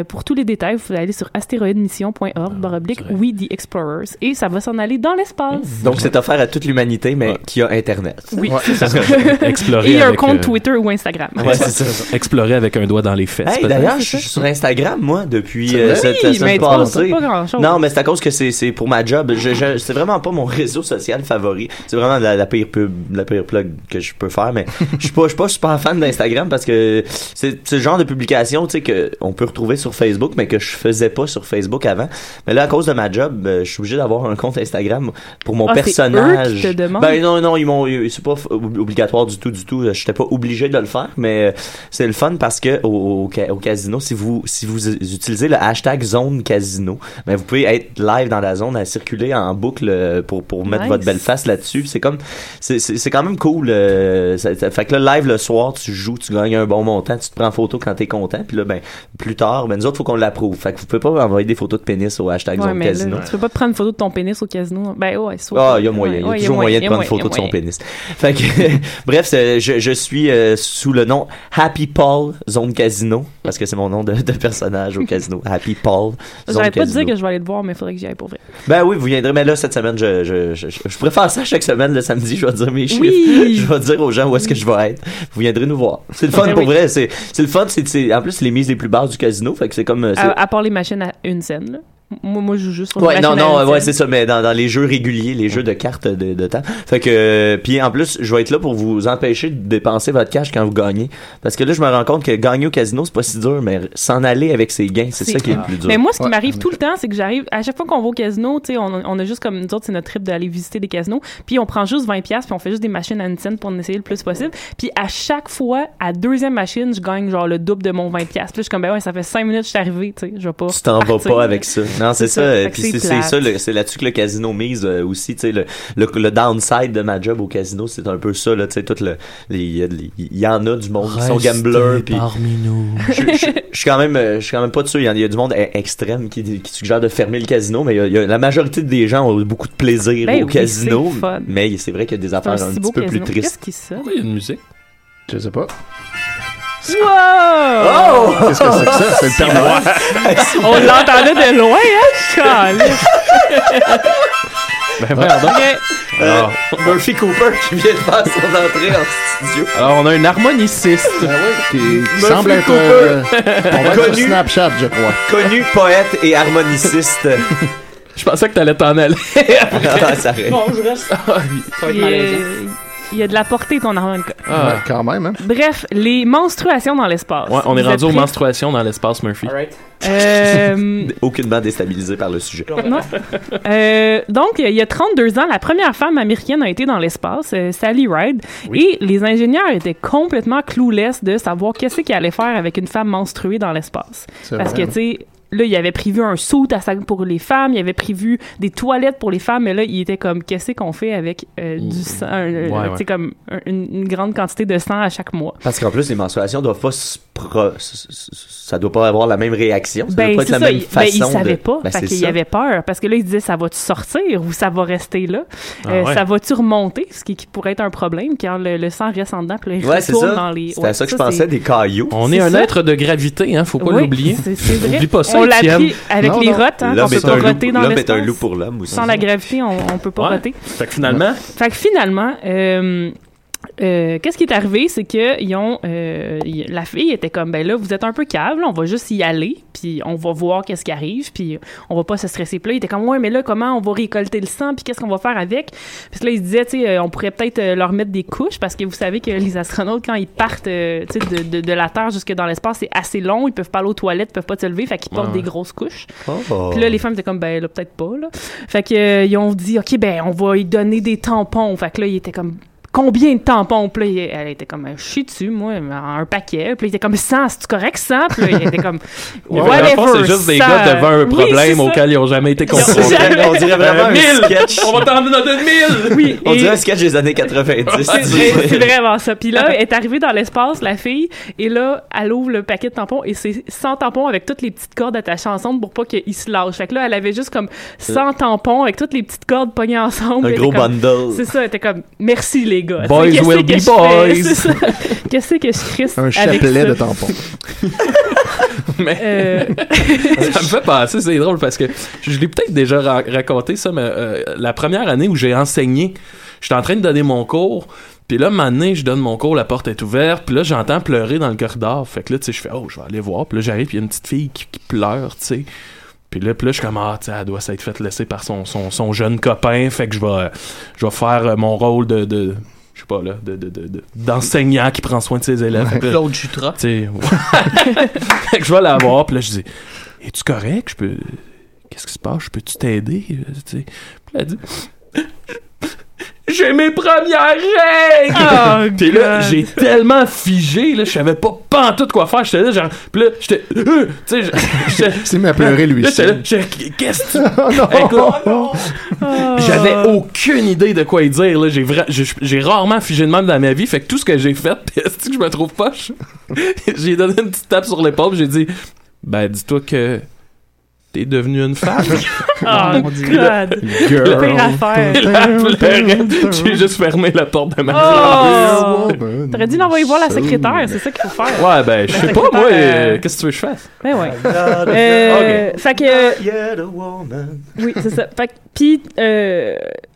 Pour tous les détails, vous aller sur astéroïdemission.org, baroblique We the Explorers, et ça va s'en aller dans l'espace. Donc, c'est offert à toute l'humanité, mais qui a Internet. Oui, Ouais. c'est ça. Explorer Et un compte euh, Twitter ou Instagram. Ouais, c'est ça. Explorer avec un doigt dans les fesses. Hey, d'ailleurs, je suis sur Instagram, moi, depuis euh, cette, Oui, semaine passée. pas. Non, mais c'est à cause que c'est c'est pour ma job. Je, je, c'est vraiment pas mon réseau social favori. C'est vraiment la, la pire pub, la pire plug que je peux faire. Mais je suis pas, je suis pas super fan d'Instagram parce que c'est le genre de publication, tu sais, que on peut retrouver sur Facebook, mais que je faisais pas sur Facebook avant. Mais là, à cause de ma job, euh, je suis obligé d'avoir un compte Instagram pour mon Ah, personnage. eux qui te? Ben non, non, ils m'ont, c'est pas obligatoire du tout, du tout. J'étais pas obligé de le faire, mais euh, c'est le fun parce que au, au, ca- au casino, si vous si vous utilisez le hashtag zone casino, ben vous pouvez être live dans la zone à circuler en boucle euh, pour pour mettre Nice. votre belle face là-dessus. C'est comme c'est c'est quand même cool. euh, ça, ça fait que là live le soir, tu joues, tu gagnes un bon montant, tu te prends en photo quand t'es content, puis là ben plus tard, ben nous autres faut qu'on l'approuve. Fait que vous pouvez pas envoyer des photos de pénis au hashtag Ouais, zone là, casino. tu peux pas te prendre une photo de ton pénis au casino. Ben ouais, soit. Ah, il y a moyen. Il y a toujours moyen de prendre une photo de son. Pénis. Fait que, bref, je, je suis euh, sous le nom Happy Paul Zone Casino parce que c'est mon nom de, de personnage au casino. Happy Paul Zone J'arrête pas dire que je vais aller te voir, mais il faudrait que j'y aille pour vrai. Ben oui, vous viendrez. Mais là, cette semaine, je, je, je, je, faire ça chaque semaine, le samedi. Je vais dire mes chiffres. Oui. Je vais dire aux gens où est-ce que je vais être. Vous viendrez nous voir. C'est le fun Ben pour oui. vrai. C'est c'est le fun. C'est c'est- en plus, c'est les mises les plus basses du casino. Fait que c'est comme. euh, À, à part les machines à une scène, là. Moi, moi, je joue juste Ouais, non, non, ouais, c'est ça, mais dans, dans les jeux réguliers, les jeux de cartes de, de temps. Fait que, euh, puis en plus, je vais être là pour vous empêcher de dépenser votre cash quand vous gagnez. Parce que là, je me rends compte que gagner au casino, c'est pas si dur, mais s'en aller avec ses gains, c'est ça qui est le plus dur. Mais moi, ce qui Ouais. m'arrive tout le temps, c'est que j'arrive, à chaque fois qu'on va au casino, tu sais, on, on a juste comme, nous autres, c'est notre trip d'aller visiter des casinos, puis on prend juste 20$, puis on fait juste des machines à une scène pour en essayer le plus possible. Puis à chaque fois, à deuxième machine, je gagne genre le double de mon 20$. Puis là, je suis comme, ben ouais, ça fait 5 minutes que je suis arrivé, tu sais, je vais pas. tu t'en vas pas avec ça. Non, c'est ça. Puis c'est ça, c'est là-dessus que le casino mise euh, aussi. Tu sais, le, le, le downside de ma job au casino, c'est un peu ça. Là, tu sais, tout le, les- il y a- les- il y en a du monde qui sont gamblers. Puis parmi nous. je, je- je suis quand même, euh, je suis quand même pas de sûr. Il y, en a- il y a du monde e- extrême qui, qui suggère de fermer le casino, mais il y a- il y a- la majorité des gens ont beaucoup de plaisir Ben au oui, casino. Mais c'est vrai qu'il y a des un affaires un petit peu plus casino. Qu'est-ce tristes. qui? Pourquoi il y a une musique? Je sais pas. Wow! Qu'est-ce que c'est que ça? C'est le Père Noël. On l'entendait de loin, hein? Ben merde. Ok. Euh, Alors, Murphy Cooper qui vient de faire son entrée en studio. alors, on a un harmoniciste. Ah oui, qui semble être euh, on va être sur Connu. Snapchat, je crois. Connu poète et harmoniciste. Je pensais que t'allais t'en aller. Ah, ça arrive. je reste. Ça va être malaisant. Il y a de la portée, ton harmonica. Ah. Ouais, quand même, hein. Bref, les menstruations dans l'espace. Ouais, on est Vous rendu aux prêts? menstruations dans l'espace Murphy. Alright. Euh, Aucunement déstabilisé par le sujet. non. Euh, donc, il y a 32 ans, la première femme américaine a été dans l'espace, euh, Sally Ride, et les ingénieurs étaient complètement clueless de savoir qu'est-ce qu'ils allaient faire avec une femme menstruée dans l'espace. C'est Parce vrai. que, tu sais, là, il avait prévu un suit à sa- pour les femmes, il avait prévu des toilettes pour les femmes, mais là, il était comme, qu'est-ce qu'on fait avec euh, du sang, euh, Ouais, comme un- une, une grande quantité de sang à chaque mois. Parce qu'en plus, les menstruations doivent pas se pro- ça doit pas avoir la même réaction. Ça Ben, doit pas être c'est la ça. même il, ben, façon. il savait de... pas. Ben, fait c'est qu'il ça. avait peur. Parce que là, il disait, ça va-tu sortir ou ça va rester là? Ah Euh, ouais. Ça va-tu remonter? Ce qui, qui pourrait être un problème car le, le sang reste en dedans puis là, il Ouais, c'est retourne ça. dans les... À ça que je c'est- pensais, des cailloux. On C'est est un ça. être de gravité, hein, faut pas Oui, l'oublier. c'est- c'est vrai. Oublie pas ça, On l'a appris avec Non, les non. rottes, hein, L'homme qu'on peut est pas un loup- roter dans l'homme est l'espace. un loup pour l'homme aussi. Sans la gravité, on, on peut pas Ouais. roter. Fait que finalement, Fait que finalement, euh, euh, qu'est-ce qui est arrivé, c'est que ils ont, euh, y- la fille était comme, ben là, vous êtes un peu cave, là, on va juste y aller, puis on va voir qu'est-ce qui arrive, puis on va pas se stresser. Puis là, il était comme, ouais, mais là, comment on va récolter le sang, puis qu'est-ce qu'on va faire avec? Puis là, il se disait, tu sais, euh, on pourrait peut-être leur mettre des couches, parce que vous savez que les astronautes, quand ils partent, euh, tu sais, de, de, de la Terre jusque dans l'espace, c'est assez long, ils peuvent pas aller aux toilettes, ils peuvent pas se lever, fait qu'ils portent Ouais. des grosses couches. Oh. Puis là, les femmes étaient comme, ben là, peut-être pas, là. Fait que, euh, ils ont dit, OK, ben, on va lui donner des tampons. Fait que là, il était comme, combien de tampons? Puis là, elle était comme, je suis dessus, moi, un paquet. Puis il était comme, 100, c'est correct, 100? Puis là, il était comme, fond, c'est juste des 100. gars devant un problème auquel ils ont jamais été confrontés. jamais- On dirait vraiment un 1000! sketch. On va t'en donner 1000! Oui, On et- dirait un sketch des années 90. C'est c'est- c'est vraiment ça. Puis là, elle est arrivée dans l'espace, la fille, et là, elle ouvre le paquet de tampons et c'est 100 tampons avec toutes les petites cordes attachées ensemble pour pas qu'ils se lâchent. Fait que là, elle avait juste comme 100 tampons avec toutes les petites cordes pognées ensemble. Un gros bundle. C'est ça, elle était comme, merci les gars. Boys will qu'est-ce be boys. Qu'est-ce que je crisse Un chapelet de tampons. Mais Euh, ça me fait penser, c'est drôle parce que je l'ai peut-être déjà ra- raconté ça, mais euh, la première année où j'ai enseigné, j'étais en train de donner mon cours. Puis là, donné, je donne mon cours, la porte est ouverte, puis là, j'entends pleurer dans le corridor. Fait que là, tu sais, je fais, oh, je vais aller voir. Puis là, j'arrive, puis il y a une petite fille qui, qui pleure, tu sais. Puis là, puis là, je suis comme, ah, tu sais, elle doit s'être faite laisser par son, son, son jeune copain. Fait que je vais, je vais faire mon rôle de, de je sais pas, là, de, de, de- de- d'enseignant qui prend soin de ses élèves. Claude Jutras. tu sais, ouais. fait que je vais la voir, puis là, je dis, es-tu correct? Je peux. Qu'est-ce qui se passe? Je peux-tu t'aider? Tu sais. Puis elle dit, j'ai mes premières règles! Oh, là, j'ai tellement figé, là, je savais pas pantoute quoi faire. J'étais là, genre, puis là, j'étais, euh, tu sais, j'étais- C'est mis à pleurer, lui Là, j'étais là, qu'est-ce que tu. Oh Oh. J'avais aucune idée de quoi y dire. Là. J'ai, vra- j'ai, j'ai rarement figé de même dans ma vie. Fait que tout ce que j'ai fait, pis est-ce que je me trouve poche? j'ai donné une petite tape sur l'épaule. pis J'ai dit, ben, dis-toi que t'es devenue une femme. Oh, Mon Dieu. God. Girl. Pire affaire. Elle pleurait. J'ai juste fermé la porte de ma Oh! T'aurais dû l'envoyer voir la secrétaire, c'est ça qu'il faut faire. Ouais, ben, je sais La pas, moi, euh, euh, qu'est-ce que tu veux que je fasse? Ben ouais. Euh, Fait que. Oui, c'est ça. Fait que, puis, euh,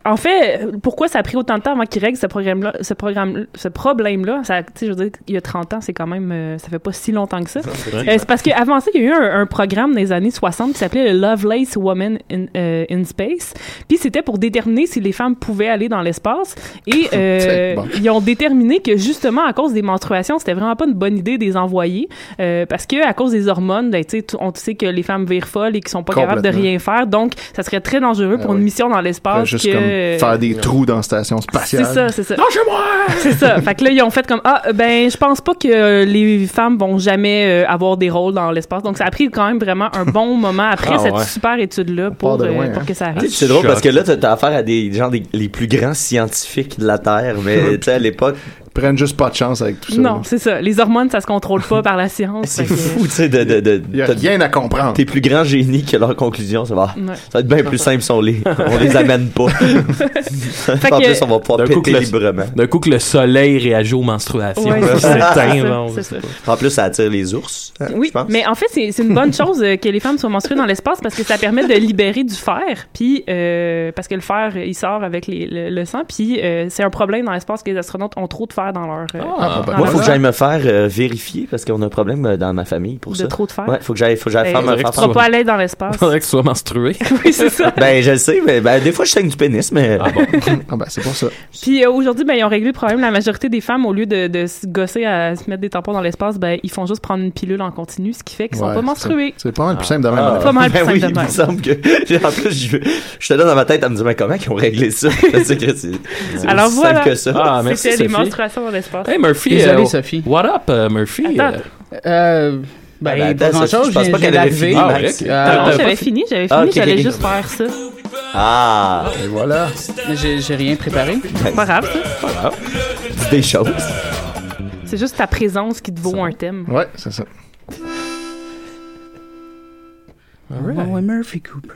en fait, pourquoi ça a pris autant de temps avant qu'il règle ce programme-là, ce programme, ce problème-là? Ça, tu sais, je veux dire, il y a 30 ans, c'est quand même, euh, ça fait pas si longtemps que ça. Euh, c'est parce qu'avant ça, il y a eu un, un programme dans les années 60 qui s'appelait le Lovelace Woman in, euh, in Space. Puis c'était pour déterminer si les femmes pouvaient aller dans l'espace. Et bon. ils ont déterminé que justement, à cause des menstruations, c'était vraiment pas une bonne idée de les envoyer. parce que à cause des hormones, ben, tu sais, on sait que les femmes virent folles et qui sont pas capables de rien faire. Donc, ça serait très dangereux pour Ah une oui. mission dans l'espace. Que... comme faire des trous dans la station spatiale. C'est ça, c'est ça. Lâchez-moi! C'est ça. Fait que là, ils ont fait comme Ah, ben, je pense pas que euh, les femmes vont jamais euh, avoir des rôles dans l'espace. Donc, ça a pris quand même vraiment un bon moment après Ah cette ouais. super étude-là pour, euh, pour hein. que ça Tu arrive. C'est drôle parce que là, t'as t'as affaire à des gens des, les plus grands scientifiques de la Terre, mais tu sais, à l'époque, prennent juste pas de chance avec tout ça. Non, c'est ça. Les hormones, ça se contrôle pas par la science. c'est fou, tu sais, de, de, de, Il y a t'as rien à comprendre. tes plus grands génies que leurs conclusions, ça va, Ouais. ça va être bien plus simple si on les, on les amène pas. En plus, on va pouvoir D'un coup péter que le- librement. D'un coup que le soleil réagit aux menstruations. Ouais, c'est. En plus, ça attire les ours, hein, Oui, mais en fait, c'est c'est une bonne chose euh, que les femmes soient menstruées dans l'espace parce que ça permet de libérer du fer. Puis, euh, parce que le fer, il sort avec les- le, le sang. Puis, euh, c'est un problème dans l'espace que les astronautes ont trop de fer dans leur. euh, Ah, dans Moi, leur faut que j'aille me faire euh, vérifier parce qu'on a un problème euh, dans ma famille pour De ça. trop de fer? Ouais, faut que j'aille, faut que j'aille faire me faire Tu pas allé dans l'espace. Faudrait que tu sois menstrué. oui, c'est ça. Ben, je le sais, mais ben, des fois, je saigne du pénis, mais. Ah bon? Ah ben, c'est pour ça. Puis euh, aujourd'hui, ben, ils ont réglé le problème. La majorité des femmes, au lieu de, de se gosser à se mettre des tampons dans l'espace, ben, ils font juste prendre une pilule en continu, ce qui fait qu'ils sont Ouais, pas menstrués. C'est pas mal plus simple de même. Ah. Pas mal plus ben simple oui, de il même. me semble que. En plus, je, je te donne dans ma tête à me dire, mais comment ils ont réglé ça? C'est c'est Alors voilà. simple que ça. Ah, merci, les Sophie. Dans l'espace. Hey, Murphy. Désolé, euh, Sophie. What up, euh, Murphy? Attends. Euh, Euh, ben, Ben, pas grand chose. je pense pas qu'elle avait fini, Ah, Max. Euh, Non, T'as j'avais pas fini, j'avais Ah, fini, ok, j'allais ok. juste faire ça. Ah, Et voilà. mais j'ai rien préparé. C'est pas grave, ça. dis des choses. C'est juste ta présence qui te vaut un thème. Ouais, c'est ça. Mon nom est Murphy Cooper.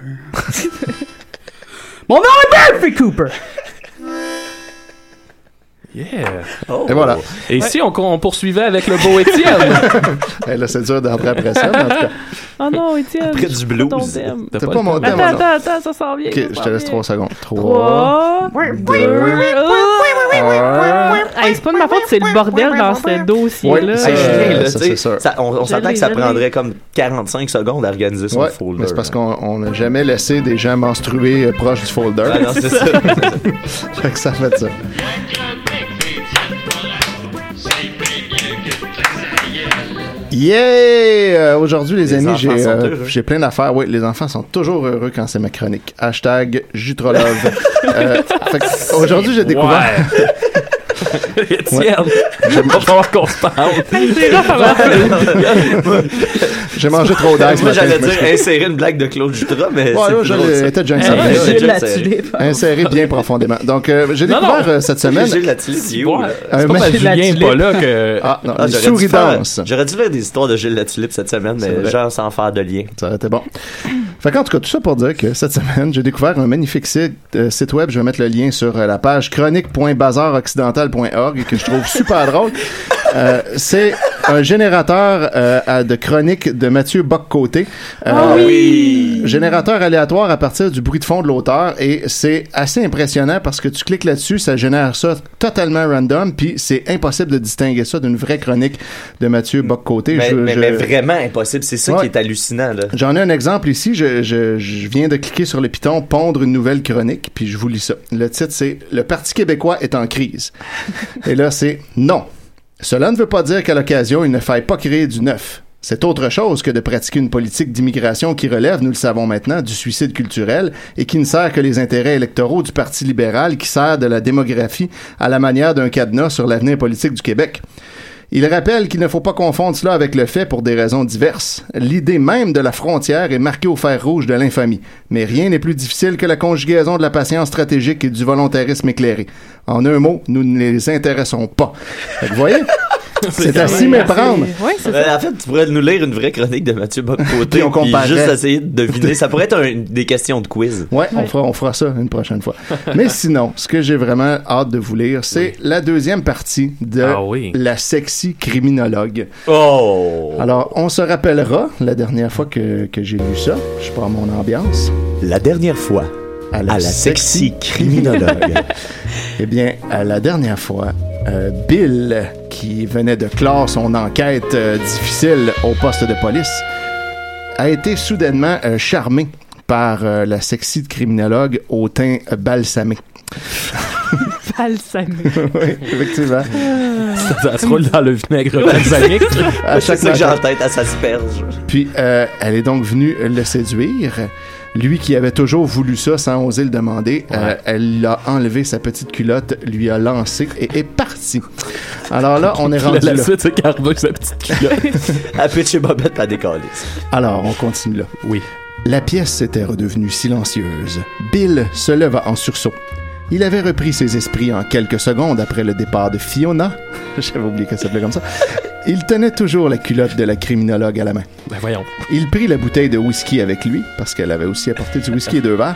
Mon nom est Murphy Cooper! Yeah. Oh. Et voilà. Et ici, on, on poursuivait avec le beau Étienne. Là, c'est dur d'entrer après ça, mais en tout cas. Oh non, Étienne. Après du blues. C'est pas mon thème. Attends, attends, attends, ça s'en vient. Ok, je te laisse vient. trois secondes. Trois. Trois. deux, un. Hey, c'est pas de ma faute, c'est le bordel dans ce dossier-là. On, l'ai, que ça prendrait comme 45 secondes à organiser son Ouais, folder. mais c'est parce qu'on on n'a jamais laissé des gens menstruer euh, proches du folder. Non, c'est ça. fait que ça fait ça. Yeah! Euh, Aujourd'hui, les, Les amis, j'ai euh, j'ai plein d'affaires. Oui, les enfants sont toujours heureux quand c'est ma chronique. Hashtag Jutrolove. Euh, Aujourd'hui, j'ai découvert... Étienne, j'aime pas falloir qu'on se parle. J'ai mangé trop d'ail ce Moi, matin, j'allais dire insérer une blague de Claude Jutra, mais Ouais, là, était déjà inséré. Inséré bien profondément. Donc, euh, j'ai découvert euh, cette semaine... Il est où, là? un Julien pas là que. Ah, non, Ah, les j'aurais dû souris faire- dansent. J'aurais dû faire des histoires de Gilles Latulippe cette semaine, mais genre sans faire de lien. Ça aurait été bon. Fait qu'en tout cas, tout ça pour dire que cette semaine, j'ai découvert un magnifique site, euh, site web. Je vais mettre le lien sur euh, la page chronique.bazaroccidental.org que je trouve super drôle. Euh, c'est un générateur euh, de chroniques de Mathieu Boccoté. Euh, Ah oui! Générateur aléatoire à partir du bruit de fond de l'auteur et c'est assez impressionnant parce que tu cliques là-dessus, ça génère ça totalement random puis c'est impossible de distinguer ça d'une vraie chronique de Mathieu Boccoté. Mais, Je- mais, je- mais vraiment impossible. C'est ça Ouais. qui est hallucinant. J'en ai un exemple ici. Je, je- je viens de cliquer sur le piton pondre une nouvelle chronique, puis je vous lis ça. Le titre, c'est Le Parti québécois est en crise. Et là, c'est non. Cela ne veut pas dire qu'à l'occasion, il ne faille pas créer du neuf. C'est autre chose que de pratiquer une politique d'immigration qui relève, nous le savons maintenant, du suicide culturel et qui ne sert que les intérêts électoraux du Parti libéral qui sert de la démographie à la manière d'un cadenas sur l'avenir politique du Québec. Il rappelle qu'il ne faut pas confondre cela avec le fait pour des raisons diverses. L'idée même de la frontière est marquée au fer rouge de l'infamie. Mais rien n'est plus difficile que la conjugaison de la patience stratégique et du volontarisme éclairé. En un mot, nous ne les intéressons pas. Vous voyez? C'est à s'y méprendre. Ouais, c'est Euh, ça. en fait, tu pourrais nous lire une vraie chronique de Mathieu Boccoté Puis on comparerait. juste essayer de deviner. Ça pourrait être un- des questions de quiz. Ouais, on fera, on fera ça une prochaine fois. Mais sinon, ce que j'ai vraiment hâte de vous lire, c'est la deuxième partie de Ah oui. La sexy criminologue. Oh! Alors, on se rappellera la dernière fois que, que j'ai lu ça. Je prends mon ambiance. La dernière fois, À à la sexy criminologue. Eh bien, à la dernière fois, euh, Bill, qui venait de clore son enquête euh, difficile au poste de police, a été soudainement euh, charmé par euh, la sexy criminologue au teint balsamé. Balsamé. oui, effectivement. Ça, ça se roule dans le vinaigre balsamique. À chaque ça que j'ai en tête, à s'asperge. Puis, euh, elle est donc venue le séduire. Lui qui avait toujours voulu ça sans oser le demander, euh, elle l'a enlevé sa petite culotte, lui a lancé et est parti. Alors là, on est rendu la là. suite, c'est revoit sa petite culotte. À pitcher Bobette, pas décoller. Alors, on continue là. Oui. La pièce était redevenue silencieuse. Bill se leva en sursaut. Il avait repris ses esprits en quelques secondes après le départ de Fiona. J'avais oublié qu'elle s'appelait comme ça. Il tenait toujours la culotte de la criminologue à la main. Ben voyons. Il prit la bouteille de whisky avec lui, parce qu'elle avait aussi apporté du whisky et deux verres.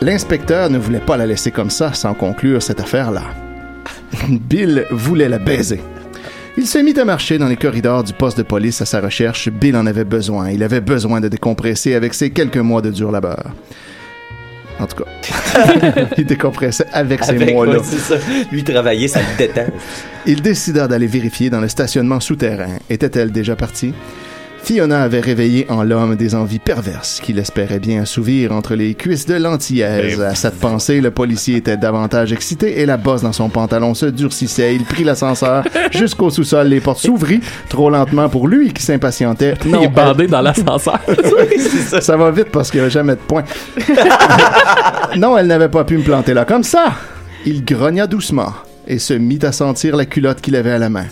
L'inspecteur ne voulait pas la laisser comme ça sans conclure cette affaire-là. Bill voulait la baiser. Il se mit à marcher dans les corridors du poste de police à sa recherche. Bill en avait besoin. Il avait besoin de décompresser avec ses quelques mois de dur labeur. En tout cas, il décompressait avec ces Avec, c'est ça. Lui, travailler, ça le détend. Il décida d'aller vérifier dans le stationnement souterrain. Était-elle déjà partie? Fiona avait réveillé en l'homme des envies perverses qu'il espérait bien assouvir entre les cuisses de l'antillaise. À cette pensée, le policier était davantage excité et la bosse dans son pantalon se durcissait. Il prit l'ascenseur jusqu'au sous-sol. Les portes s'ouvrirent trop lentement pour lui qui s'impatientait. Il est bandé dans l'ascenseur. ça. ça va vite parce qu'il n'y a jamais de point. non, elle n'avait pas pu me planter là comme ça. Il grogna doucement et se mit à sentir la culotte qu'il avait à la main.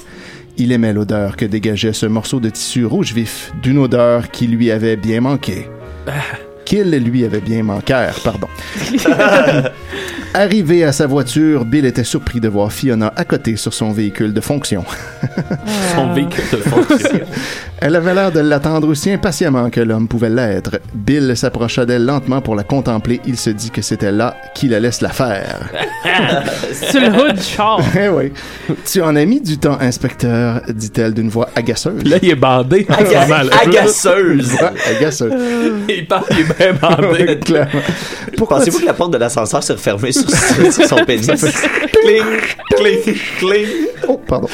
Il aimait l'odeur que dégageait ce morceau de tissu rouge vif, d'une odeur qui lui avait bien manqué. Qu'il lui avait bien manqué, pardon. Arrivé à sa voiture, Bill était surpris de voir Fiona à côté sur son véhicule de fonction. Son véhicule de fonction. Elle avait l'air de l'attendre aussi impatiemment que l'homme pouvait l'être. Bill s'approcha d'elle lentement pour la contempler. Il se dit que c'était là qu'il allait se la faire. Sur le hood du char. Eh oui. Tu en as mis du temps, inspecteur, dit-elle d'une voix agaceuse. Là, il est bandé. Aga- là. agaceuse. Agaceuse. Il parle, il est bien bandé. Pensez-vous que la porte de l'ascenseur s'est refermée sur son pénis? Cling, cling, cling. Oh, pardon.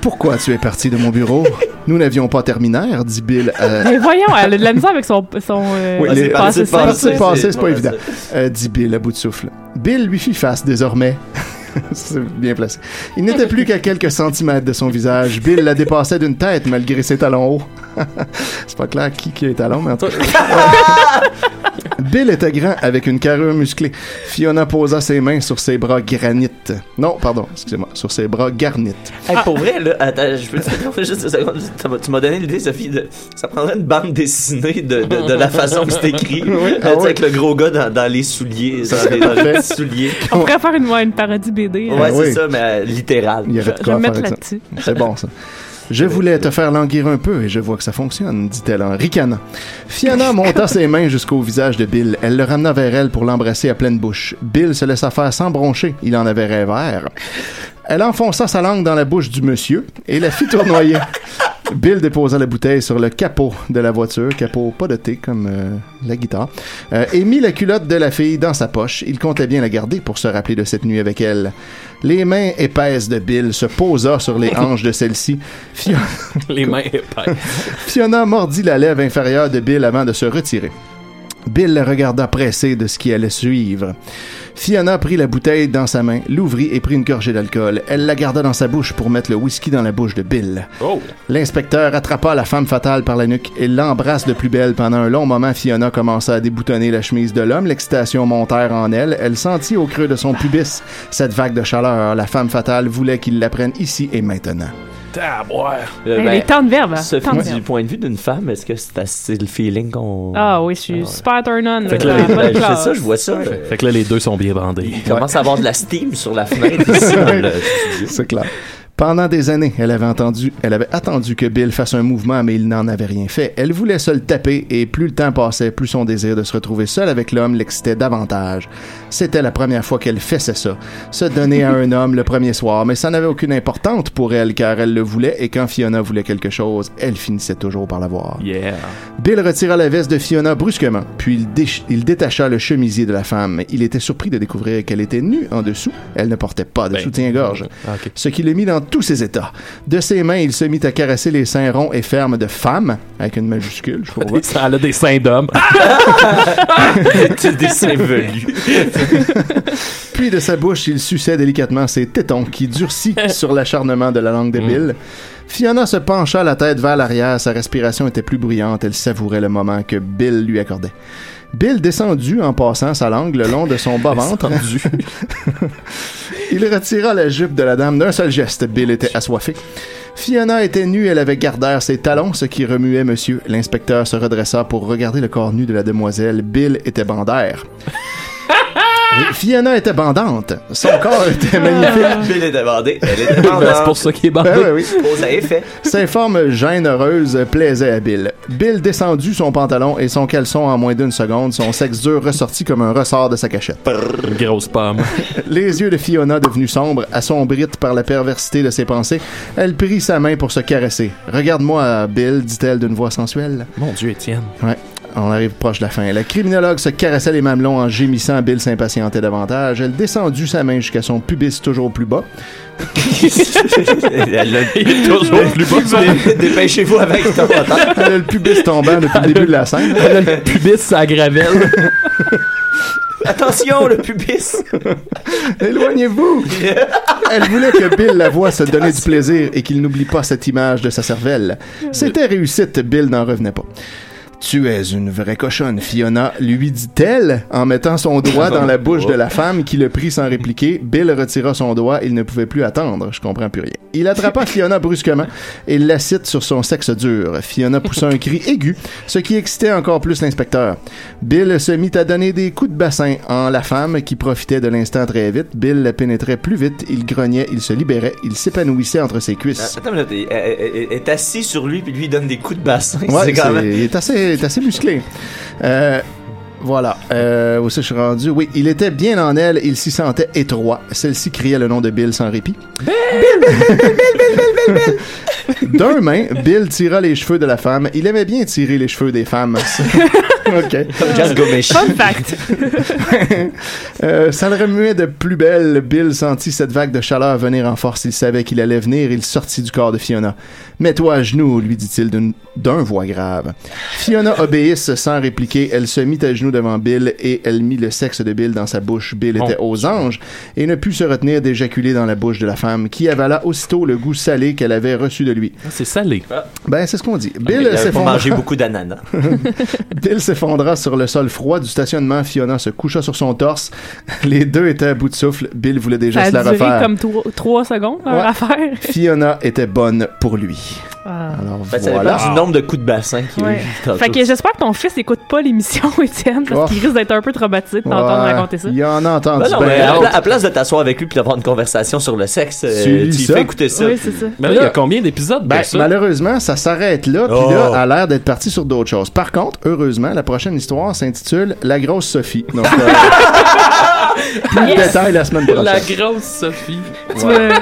Pourquoi tu es parti de mon bureau? Nous n'avions pas terminaire, dit Bill. euh, Mais voyons, elle a de la misère avec son, son euh, Oui, les passé passé, passé, c'est pas évident. Euh, dit Bill à bout de souffle. Bill lui fit face désormais. c'est bien placé. Il n'était plus qu'à quelques centimètres de son visage. Bill la dépassait d'une tête malgré ses talons hauts. c'est pas clair qui, qui a les talons, mais en tout cas. Bill était grand avec une carrure musclée. Fiona posa ses mains sur ses bras granites. Non, pardon, excusez-moi, sur ses bras garnites. Hey, pour vrai, là, attends, je peux te juste une seconde. Tu m'as donné l'idée, Sophie, de, ça prendrait une bande dessinée de, de, de la façon que c'est écrit. Oui, ah oui. Avec le gros gars dans, dans les souliers, dans les, dans les petits souliers. On pourrait faire une, une parodie BD. Ouais, hein. c'est oui. ça, mais euh, littéral. Il y aurait de Je vais mettre là-dessus. C'est bon, ça. Je voulais te faire languir un peu et je vois que ça fonctionne, dit-elle en ricanant. Fiona monta ses mains jusqu'au visage de Bill. Elle le ramena vers elle pour l'embrasser à pleine bouche. Bill se laissa faire sans broncher. Il en avait rêveur. Elle enfonça sa langue dans la bouche du monsieur et la fit tournoyer. Bill déposa la bouteille sur le capot de la voiture, capot pas de thé comme euh, la guitare, euh, et mit la culotte de la fille dans sa poche. Il comptait bien la garder pour se rappeler de cette nuit avec elle. Les mains épaisses de Bill se posa sur les hanches de celle-ci. Fiona, Les mains épaisses. Fiona mordit la lèvre inférieure de Bill avant de se retirer. Bill la regarda pressé de ce qui allait suivre. Fiona prit la bouteille dans sa main, l'ouvrit et prit une gorgée d'alcool. Elle la garda dans sa bouche pour mettre le whisky dans la bouche de Bill. Oh! L'inspecteur attrapa la femme fatale par la nuque et l'embrasse de plus belle. Pendant un long moment, Fiona commença à déboutonner la chemise de l'homme. L'excitation montèrent en elle. Elle sentit au creux de son pubis cette vague de chaleur. La femme fatale voulait qu'il la prenne ici et maintenant. Taboire. Euh, ben, les temps de verbe. Sophie, temps de du verbe. point de vue d'une femme, est-ce que c'est assez le feeling qu'on. Ah oui, je suis super turn on. Fait que là, là, dans la bonne Ben, je fais ça, je vois ça. Fait que là, les deux sont bien Il commence à avoir de la steam sur la fenêtre ici dans le studio. C'est clair. Pendant des années, elle avait entendu, elle avait attendu que Bill fasse un mouvement, mais il n'en avait rien fait. Elle voulait se le taper, et plus le temps passait, plus son désir de se retrouver seule avec l'homme l'excitait davantage. C'était la première fois qu'elle faisait ça. Se donner à un homme le premier soir, mais ça n'avait aucune importance pour elle, car elle le voulait, et quand Fiona voulait quelque chose, elle finissait toujours par l'avoir. Yeah. Bill retira la veste de Fiona brusquement, puis il, détacha le chemisier de la femme. Il était surpris de découvrir qu'elle était nue en dessous. Elle ne portait pas de Ben, soutien-gorge, ah, ok. ce qui le mit dans tous ses états. De ses mains, il se mit à caresser les seins ronds et fermes de femme, avec une majuscule, je crois. Elle a des seins d'homme. des seins velus. Puis de sa bouche, il suçait délicatement ses tétons qui durcit sur l'acharnement de la langue de Bill. Fiona se pencha la tête vers l'arrière, sa respiration était plus bruyante, elle savourait le moment que Bill lui accordait. Bill descendu en passant sa langue le long de son bas-ventre. il retira la jupe de la dame d'un seul geste. Bill était assoiffé. Fiona était nue, elle avait gardère ses talons, ce qui remuait monsieur. L'inspecteur se redressa pour regarder le corps nu de la demoiselle. Bill était bandaire. Fiona était bandante. Son corps était magnifique. Bill était bandé. Elle était Ben, c'est pour ça qu'il est bandé. Ben ouais, oui. Cause à effet. Ses formes gêneuses plaisaient à Bill. Bill descendu son pantalon et son caleçon en moins d'une seconde, son sexe dur ressorti comme un ressort de sa cachette. Grosse pomme. Les yeux de Fiona devenus sombres, assombrites par la perversité de ses pensées, elle prit sa main pour se caresser. Regarde-moi, Bill, dit-elle d'une voix sensuelle. Mon Dieu, Étienne. Ouais. On arrive proche de la fin. La criminologue se caressait les mamelons en gémissant. Bill s'impatientait davantage. Elle descendit sa main jusqu'à son pubis toujours plus bas. Elle a- toujours plus bas. Dé- Dépêchez-vous avec ton temps. Elle a le pubis tombant depuis le début de la scène. Elle a le pubis, ça gravelle. Attention, le pubis. Éloignez-vous! Elle voulait que Bill la voie se donner du plaisir et qu'il n'oublie pas cette image de sa cervelle. C'était réussite, Bill n'en revenait pas. Tu es une vraie cochonne, Fiona, lui dit-elle en mettant son doigt dans la bouche de la femme qui le prit sans répliquer. Bill retira son doigt, il ne pouvait plus attendre. Je comprends plus rien. Il attrapa Fiona brusquement et l'assite sur son sexe dur. Fiona poussa un cri aigu, ce qui excitait encore plus l'inspecteur. Bill se mit à donner des coups de bassin en la femme qui profitait de l'instant très vite. Bill la pénétrait plus vite, il grognait, il se libérait, il s'épanouissait entre ses cuisses. Attends, elle, elle est assis sur lui puis lui donne des coups de bassin. Ouais, c'est quand c'est- même. il est assez, est assez musclé. Euh, voilà. Euh, où que je suis rendu? Oui, il était bien en elle, il s'y sentait étroit. Celle-ci criait le nom de Bill sans répit. D'un main, Bill tira les cheveux de la femme. Il aimait bien tirer les cheveux des femmes. OK. Comme Just Go Meshi. Fun fact. Euh, ça le remuait de plus belle. Bill sentit cette vague de chaleur venir en force. Il savait qu'il allait venir. Il sortit du corps de Fiona. Mets-toi à genoux, lui dit-il d'une- d'un voix grave. Fiona obéisse sans répliquer. Elle se mit à genoux devant Bill et elle mit le sexe de Bill dans sa bouche. Bill était aux anges et ne put se retenir d'éjaculer dans la bouche de la femme qui avala aussitôt le goût salé qu'elle avait reçu de lui. C'est salé. Ben, c'est ce qu'on dit. Il Bill s'effondra- mangé beaucoup d'ananas. Bill s'effondra sur le sol froid du stationnement. Fiona se coucha sur son torse. Les deux étaient à bout de souffle. Bill voulait déjà Ça a se la duré refaire. comme tro- trois secondes, leur Ouais. affaire. Fiona était bonne pour lui. Ah. Alors Ben, ça voilà. dépend du nombre de coups de bassin qu'il y a Ouais. eu. tantôt. Fait que j'espère que ton fils écoute pas l'émission, Étienne, parce Oh. qu'il risque d'être un peu traumatisé de t'entendre Ouais, raconter ça. Il en a entendu. Ben non, ben mais à, place de t'asseoir avec lui puis d'avoir une conversation sur le sexe, euh, Tu tu fais écouter ça. Oui, c'est ça. Mais là, il y a combien d'épisodes Ben, ça? malheureusement, ça s'arrête là, puis Oh. là, a l'air d'être parti sur d'autres choses. Par contre, heureusement, la prochaine histoire s'intitule La grosse Sophie. Donc, euh, plus de détails la semaine prochaine. La grosse Sophie. Tu Ouais. veux-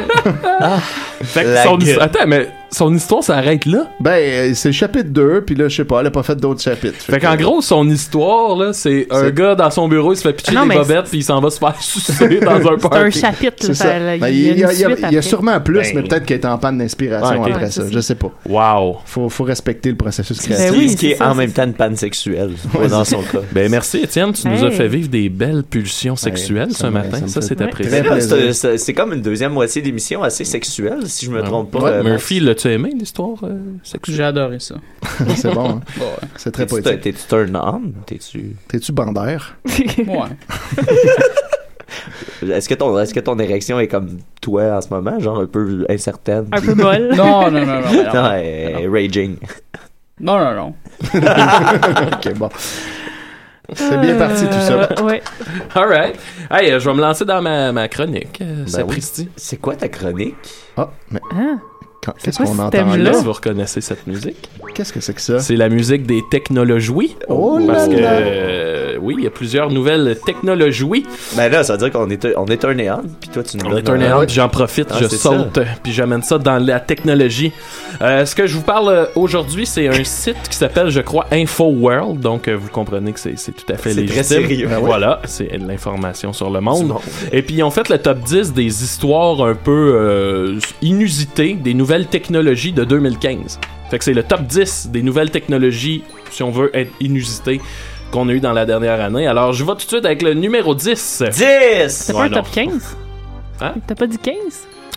Fait que son his- Attends, mais son histoire s'arrête là? Ben, euh, c'est le chapitre 2, puis là, je sais pas, elle a pas fait d'autres chapitres. Fait qu'en gros, son histoire, là, c'est un C'est- gars dans son bureau, il se fait pitcher Non, des mais bobettes, puis il s'en va se faire sucer dans un C'est un parc. chapitre, C'est là, ça. ça, Ben, il il y, a- une il y a- suite il y a après. sûrement plus, Ben. mais peut-être qu'elle est en panne d'inspiration Ouais, ok. après Ouais, ça. c'est Je sais pas. Wow. Faut, faut respecter le processus Ben créatif. Oui, ce qui c'est est ça, en c'est même temps une panne sexuelle, pas dans son cas. Ben merci Étienne, tu nous as Hey. fait vivre des belles pulsions sexuelles ça ce me- matin. ça me Ça, fait c'est très apprécié. Très Mais là, plaisir. c'est- c'est c'est comme une deuxième moitié d'émission assez sexuelle, si je me trompe pas. Ouais, euh, Murphy, l'as-tu aimé l'histoire euh, sexuelle? J'ai adoré ça. C'est bon, hein? Ouais. C'est très poétique. t'es-tu turn on? T'es-tu... T'es-tu bandaire? Ouais. Est-ce que, ton, est-ce que ton érection est comme toi en ce moment, genre un peu incertaine? Un peu molle. Non, non, non, non. non. Non, elle est raging. Non, non, non. ok, bon. C'est bien parti tout ça. Euh, ouais. Alright. Hey, euh, je vais me lancer dans ma, ma chronique. Euh, Ben oui. C'est quoi ta chronique? Ah, mais Hein? C'est qu'est-ce qu'on ce entend là? Si vous reconnaissez cette musique. Qu'est-ce que c'est que ça? C'est la musique des technologies. Oh là Parce que, là! euh, oui, il y a plusieurs nouvelles technologies. Ben là, ça veut dire qu'on est, on est un néant, puis toi tu nous On est un néant, puis j'en profite, Ah, je c'est saute, puis j'amène ça dans la technologie. Euh, ce que je vous parle euh, aujourd'hui, c'est un site qui s'appelle, je crois, InfoWorld. Donc, euh, vous comprenez que c'est c'est tout à fait C'est légitime. très sérieux. Ouais? Voilà, c'est de l'information sur le monde. Et puis, ils ont fait le top 10 des histoires un peu euh, inusitées des nouvelles technologies de 2015. Fait que c'est le top 10 des nouvelles technologies, si on veut être inusitées, qu'on a eu dans la dernière année. Alors, je vais tout de suite avec le numéro 10. 10! T'as pas un non. top 15? Hein? T'as pas dit 15?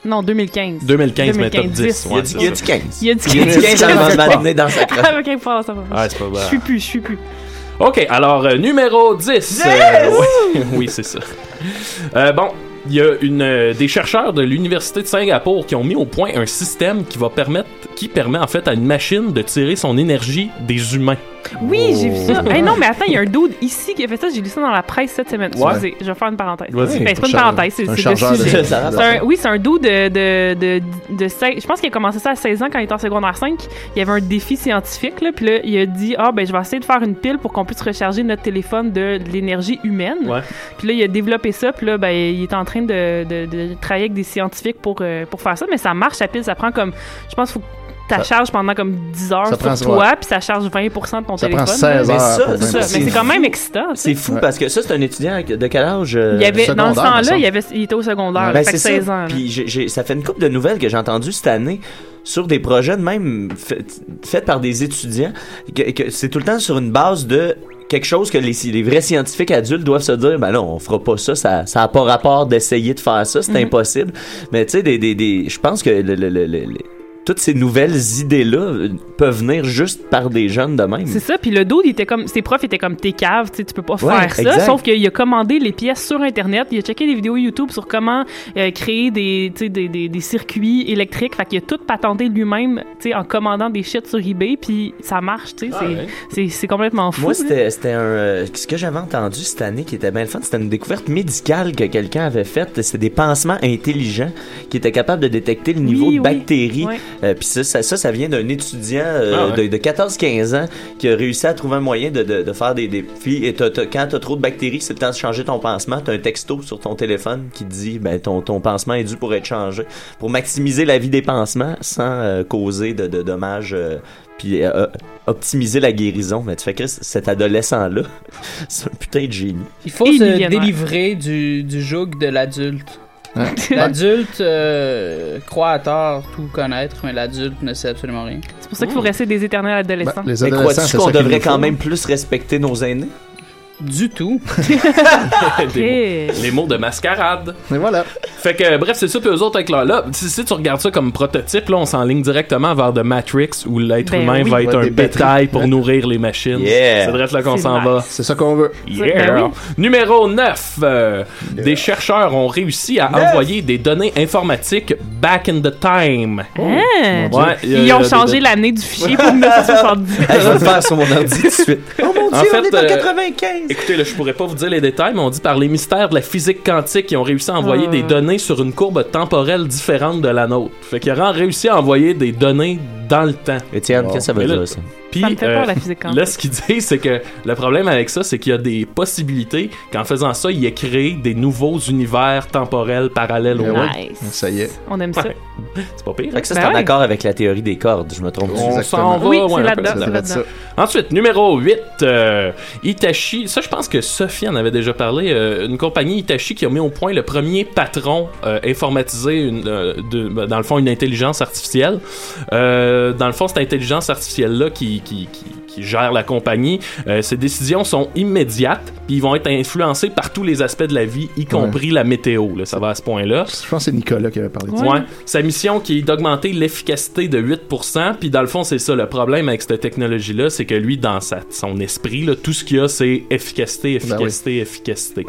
Non, 2015. 2015, mais top 2015, 10. Il y a du, il y a du 15. Il y a du Il y a du 15 avant de m'amener dans sa. Avec un point, ça va. Ah, c'est pas Je vrai. suis plus, je suis plus. OK, alors, euh, numéro 10. Euh, oui, oui, c'est ça. Euh, bon, il y a une, euh, des chercheurs de l'Université de Singapour qui ont mis au point un système qui va permettre, qui permet en fait à une machine de tirer son énergie des humains. Oui, j'ai vu ça. Oh. Hey, non, mais attends, il y a un dude ici qui a fait ça. J'ai lu ça dans la presse cette semaine. Ouais. Excusez, je vais faire une parenthèse. Vas-y. Ben, c'est pas une parenthèse, c'est un chargeur le sujet. Un- oui, c'est un dude de, de, de, de 16 Je pense qu'il a commencé ça à 16 ans quand il était en secondaire 5. Il y avait un défi scientifique, là, puis là, il a dit Ah, ben, je vais essayer de faire une pile pour qu'on puisse recharger notre téléphone de, de l'énergie humaine. Ouais. Puis là, il a développé ça, puis là, ben, il est en train de, de, de travailler avec des scientifiques pour, euh, pour faire ça, mais ça marche, la pile, ça prend comme. Je pense qu'il faut Ça- charges pendant comme 10 heures Ça sur prend- toi, ouais. puis ça charge 20 de ton Ça téléphone. prend 16 Mais heures. ça, C'est ça, mais C'est quand fou. même excitant. C'est fou Ouais. parce que ça, c'est un étudiant de quel âge? euh, Il y avait, dans me temps-là, il, y avait, il était au secondaire, Ben, fait que c'est 16 ça. ans. Puis ça fait une couple de nouvelles que j'ai entendues cette année sur des projets de même fait- faits par des étudiants. Que, que c'est tout le temps sur une base de quelque chose que les, les vrais scientifiques adultes doivent se dire ben non on fera pas ça ça ça a pas rapport d'essayer de faire ça c'est Mhm. impossible mais tu sais des, des, des je pense que le, le, le- le- le- toutes ces nouvelles idées là peuvent venir juste par des jeunes de même C'est ça, puis le dos, il était comme, ses profs étaient comme t'es cave, tu peux pas Ouais, faire ça. exact. Sauf qu'il a commandé les pièces sur Internet, il a checké des vidéos YouTube sur comment euh, créer des, tu sais, des, des, des circuits électriques. Fait qu'il a tout patenté lui-même, en commandant des shit sur eBay, puis ça marche, tu sais. Ah c'est- ouais. complètement fou. Moi, c'était un. euh, ce que j'avais entendu cette année qui était bien le fun, c'était une découverte médicale que quelqu'un avait faite. C'était des pansements intelligents qui étaient capables de détecter le niveau Oui, de oui. bactéries Ouais. Euh, Puis ça, ça, ça, ça vient d'un étudiant euh, Ah ouais. de, de 14-15 ans qui a réussi à trouver un moyen de, de, de faire des, filles. Et t'as- t'as- quand t'as trop de bactéries, c'est le temps de changer ton pansement. T'as un texto sur ton téléphone qui dit ben, ton, ton pansement est dû pour être changé. Pour maximiser la vie des pansements sans euh, causer de, de dommages. euh, puis euh, optimiser la guérison. Mais tu fais que cet adolescent-là, c'est un putain de génie. Il faut Et se délivrer du, du joug de l'adulte. L'adulte euh, croit à tort tout connaître, mais l'adulte ne sait absolument rien. C'est pour ça qu'il faut rester des éternels adolescents. Ben, les Mais adolescents, crois-tu c'est qu'on ça qu'il devrait nous faut. quand même plus respecter nos aînés? Du tout. Des mots- les mots de mascarade. Et voilà. Fait que, bref, c'est ça, puis eux autres, avec leur, là, si, si tu regardes ça comme prototype, là, on s'enligne directement vers The Matrix, où l'être Ben humain oui. va être Ouais, un bétail pour Ouais. nourrir les machines. Yeah. C'est vrai là qu'on s'en nice. va. C'est ça qu'on veut. Yeah. Ben oui. Numéro 9. euh, Des chercheurs ont réussi à envoyer des données informatiques back in the time. Hein? Ouais, a- Ils ont changé l'année du fichier pour 1970. je vais le faire sur mon ordi tout de suite. Oh mon En dieu, fait, on est en euh, 95! Écoutez, là, je pourrais pas vous dire les détails, mais on dit par les mystères de la physique quantique, ils ont réussi à envoyer Ah. des données sur une courbe temporelle différente de la nôtre. Fait qu'ils ont réussi à envoyer des données dans le temps. Étienne, qu'est-ce que ça veut là- dire, ça? Puis, Ça me fait peur, euh, la physique quantique. Là, ce qu'ils disent, c'est que le problème avec ça, c'est qu'il y a des possibilités qu'en faisant ça, il ait créé des nouveaux univers temporels parallèles au Ben nôtre. Nice. Ça y est. On aime ça. Ouais. C'est pas pire. Fait que ça, Ben c'est en ouais. accord avec la théorie des cordes, je me trompe. On s'en va, Oui, ouais, là-dedans. Ensuite, numéro 8, euh, Hitachi. Ça, je pense que Sophie en avait déjà parlé. euh, une compagnie Hitachi qui a mis au point le premier patron euh, informatisé, une, euh, de- ben, dans le fond, une intelligence artificielle. Euh, dans le fond, cette intelligence artificielle-là qui, qui, qui, qui gère la compagnie, euh, ses décisions sont immédiates, puis ils vont être influencés par tous les aspects de la vie, y compris la météo. Là, ça va à ce point-là. Je pense que c'est Nicolas qui avait parlé de ça. Ouais. Sa mission qui est d'augmenter l'efficacité de 8%. Puis dans le fond, c'est ça le problème avec cette technologie-là, c'est que lui, dans sa, son esprit, là, tout ce qu'il a, c'est efficacité, efficacité, efficacité.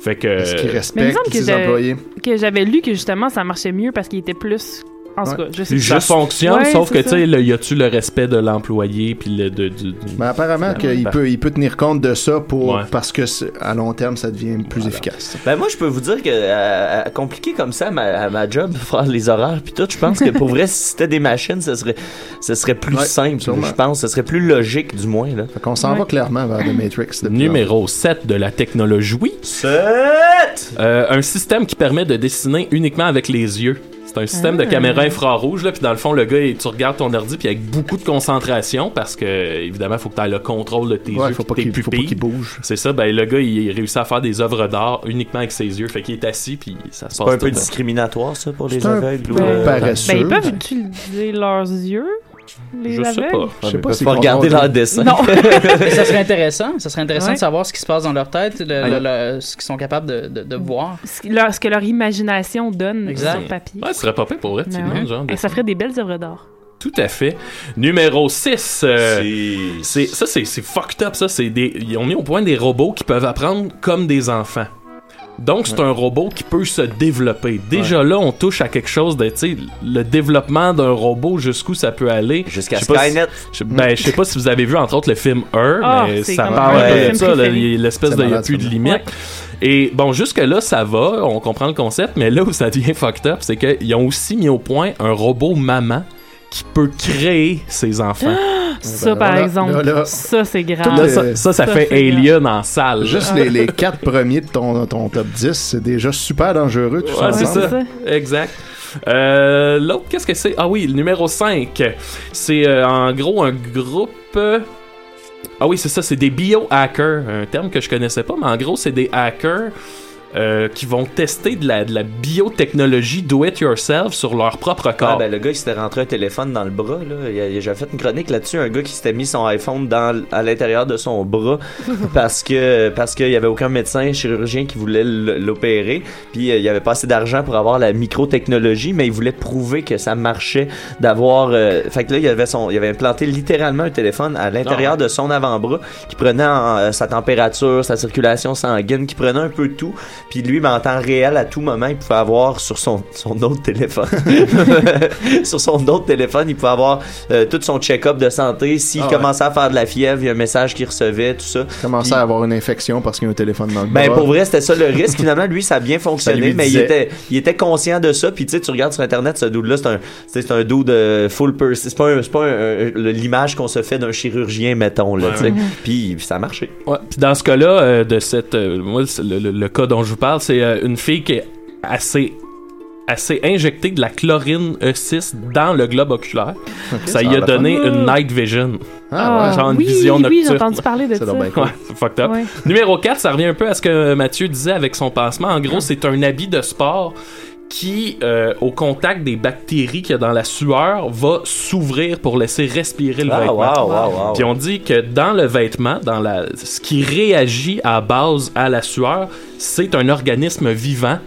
Fait que. Est-ce qu'il respecte ses employés? que j'avais lu que justement ça marchait mieux parce qu'il était plus. En tout Ouais. cas, je sais ça fonctionne, Ouais, sauf que c'est tu ça. sais, là, y a-tu le respect de l'employé puis le de, du, du- Mais apparemment qu'il peut, il peut tenir compte de ça pour, Ouais. parce que c'est- à long terme, ça devient plus efficace. Ben moi, je peux vous dire que euh, compliqué comme ça, ma, à ma job, faire les horaires puis tout, je pense que pour vrai, si c'était des machines, ça serait, ça serait plus Ouais, simple. sûrement. Je pense, ça serait plus logique du moins là. Fait qu'on s'en va clairement vers The Matrix. de plus en Numéro 7 de la technologie. 7! Euh, un système qui permet de dessiner uniquement avec les yeux. C'est un système de Ah. caméra infrarouge, là, puis dans le fond, le gars, il- tu regardes ton ordi, puis avec beaucoup de concentration, parce que, évidemment, il faut que tu aies le contrôle de tes Ouais, yeux, faut pas tes qu'il- faut pas pupilles. qu'il bouge. C'est ça, ben le gars, il réussit à faire des œuvres d'art uniquement avec ses yeux, fait qu'il est assis, puis ça se C'est passe pas un peu discriminatoire ça pour les C'est aveugles euh. Ben, ils peuvent utiliser leurs yeux, les Je sais aveugles? pas. Je sais pas si regarder leur dessin. Non. Mais ça serait intéressant. Ça serait intéressant Ouais. de savoir ce qui se passe dans leur tête, le- Ah, le- le- ce qu'ils sont capables de, de, de voir. Ce que leur, ce que leur imagination donne Exact. sur papier. Ouais, ce serait pas pire pour vrai, ouais. genre. Et ça ferait des belles œuvres d'art. Tout à fait. Numéro 6. c'est ça c'est fucked up ça, c'est des ont mis au point des robots qui peuvent apprendre comme des enfants. Donc c'est un robot qui peut se développer. Déjà là, on touche à quelque chose de tu sais le développement d'un robot jusqu'où ça peut aller. Jusqu'à si- Skynet. je, ben, je sais pas si vous avez vu entre autres le film Her, Ah, mais ça parle de ça, il a l'espèce de y a malade, plus de limite. Ouais. Et bon, jusque-là, ça va, on comprend le concept, mais là où ça devient fucked up, c'est qu'ils ont aussi mis au point un robot maman qui peut créer ses enfants. Ça, ben par voilà, exemple, là, là. ça, c'est grave. Le- ça, ça, ça ça, fait Alien en salle. Juste les, les quatre premiers de ton, ton top 10, c'est déjà super dangereux. Tout Ouais, c'est ça. Exact. Euh, L'autre, qu'est-ce que c'est? Ah oui, le numéro 5. C'est euh, en gros un groupe. euh, Ah oui, c'est ça, c'est des biohackers. Un terme que je connaissais pas, mais en gros, c'est des hackers. Euh, qui vont tester de la, de la biotechnologie do-it-yourself sur leur propre Ah, corps. ben, le gars, il s'était rentré un téléphone dans le bras. Là. Il a- il a- J'avais fait une chronique là-dessus. Un gars qui s'était mis son iPhone dans, à l'intérieur de son bras parce que parce qu'il y avait aucun médecin chirurgien qui voulait l'opérer. Puis euh, il avait pas assez d'argent pour avoir la microtechnologie, mais il voulait prouver que ça marchait d'avoir. euh, Fait que là, il avait son, il avait implanté littéralement un téléphone à l'intérieur Ah. de son avant-bras qui prenait en, euh, sa température, sa circulation sanguine, qui prenait un peu tout, Puis lui, mais en temps réel, à tout moment, il pouvait avoir sur son, son autre téléphone, sur son autre téléphone, il pouvait avoir euh, tout son check-up de santé. S'il Ah ouais. commençait à faire de la fièvre, il y a un message qu'il recevait, tout ça. Commençait à avoir une infection parce qu'il y a un téléphone dans le Ben pour vrai, c'était ça le risque. Finalement, lui, ça a bien fonctionné, mais il était, il était conscient de ça. Puis tu sais, tu regardes sur internet, ce dude là, c'est un, c'est un dude de full person. C'est pas, un- c'est pas un- l'image qu'on se fait d'un chirurgien, mettons là. Ouais, ouais. Puis ça a marché. Ouais, puis dans ce cas-là, euh, de cette, euh, moi, c'est le, le- le cas dont je vous parle, c'est euh, une fille qui est assez assez injecté de la chlorine E6 dans le globe oculaire. ça ça y a donné une night vision. Ah, ouais. Genre une oui, vision oui, nocturne. j'ai entendu parler de ça. Ouais, fucked up. Ouais. Numéro 4, ça revient un peu à ce que Mathieu disait avec son pansement. En gros, c'est un habit de sport qui, euh, au contact des bactéries qu'il y a dans la sueur, va s'ouvrir pour laisser respirer le Ah, vêtement. wow, wow, wow. Puis on dit que dans le vêtement, dans la, ce qui réagit à base à la sueur, c'est un organisme vivant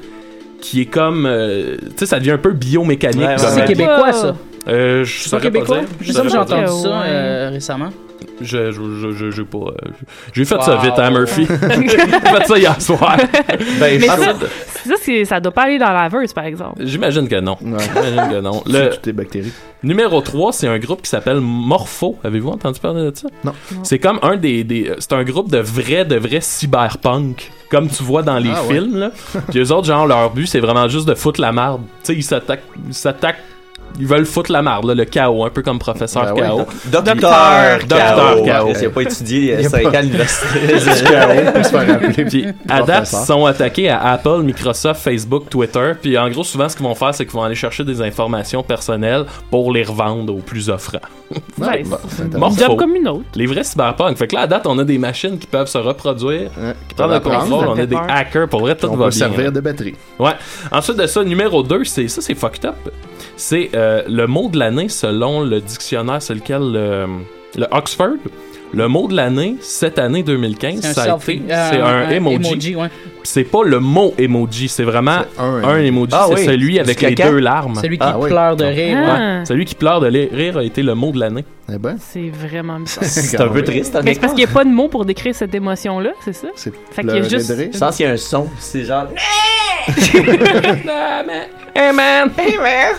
qui est comme, euh, tu sais, ça devient un peu biomécanique. Ouais, ouais, C'est québécois, ça. Euh, je saurais pas québécois? dire. Je Je sais que j'ai entendu ça euh, récemment. Je, je, je, je- j'ai pas. euh, J'ai fait Wow. ça vite, hein, Murphy. J'ai fait ça hier soir. Ben, Mais ça, ça, ça doit pas aller dans la laveuse, par exemple. J'imagine que non. Ouais. J'imagine que non. Le... Toutes les bactéries. numéro 3, c'est un groupe qui s'appelle Morpho. Avez-vous entendu parler de ça? Non. C'est comme un des. des c'est un groupe de vrais, de vrais cyberpunk. Comme tu vois dans les Ah, ouais. films, là. Puis eux autres, genre, leur but, c'est vraiment juste de foutre la marde. Tu sais, ils s'attaquent. Ils veulent foutre la marde, là, le chaos, un peu comme professeur Ben ouais. chaos. Docteur Docteur K.O. K.O. Il a pas étudié Il a 5 pas- ans à l'université. Chaos. Puis à date, ils sont attaqués à Apple, Microsoft, Facebook, Twitter. Puis en gros, souvent, ce qu'ils vont faire, c'est qu'ils vont aller chercher des informations personnelles pour les revendre aux plus offrants. Ouais, job comme une autre. Les vrais cyberpunk. Fait que là, à date, on a des machines qui peuvent se reproduire, Ouais, qui prennent le contrôle. On a des hackers. Pour vrai, tout On va peut bien. servir de batterie. Ouais. Ensuite de ça, numéro 2, c'est ça, c'est fucked up. C'est euh, le mot de l'année selon le dictionnaire, c'est lequel le, le Oxford. Le mot de l'année, cette année 2015, C'est un ça a selfie. été, euh, c'est un, emoji. ouais. C'est pas le mot emoji, c'est vraiment un un emoji. Ah c'est oui. celui avec les caca? deux larmes. Celui qui Ah, oui. pleure de rire. ouais. Ah. Ouais. Celui qui pleure de rire a été le mot de l'année. Eh ben, C'est vraiment bizarre. C'est un peu triste. Mais c'est parce qu'il n'y a pas de mots pour décrire cette émotion-là, c'est ça? c'est Fait qu'il y a juste-. Je pense qu'il y a un son. C'est genre. Hey man! Hey man!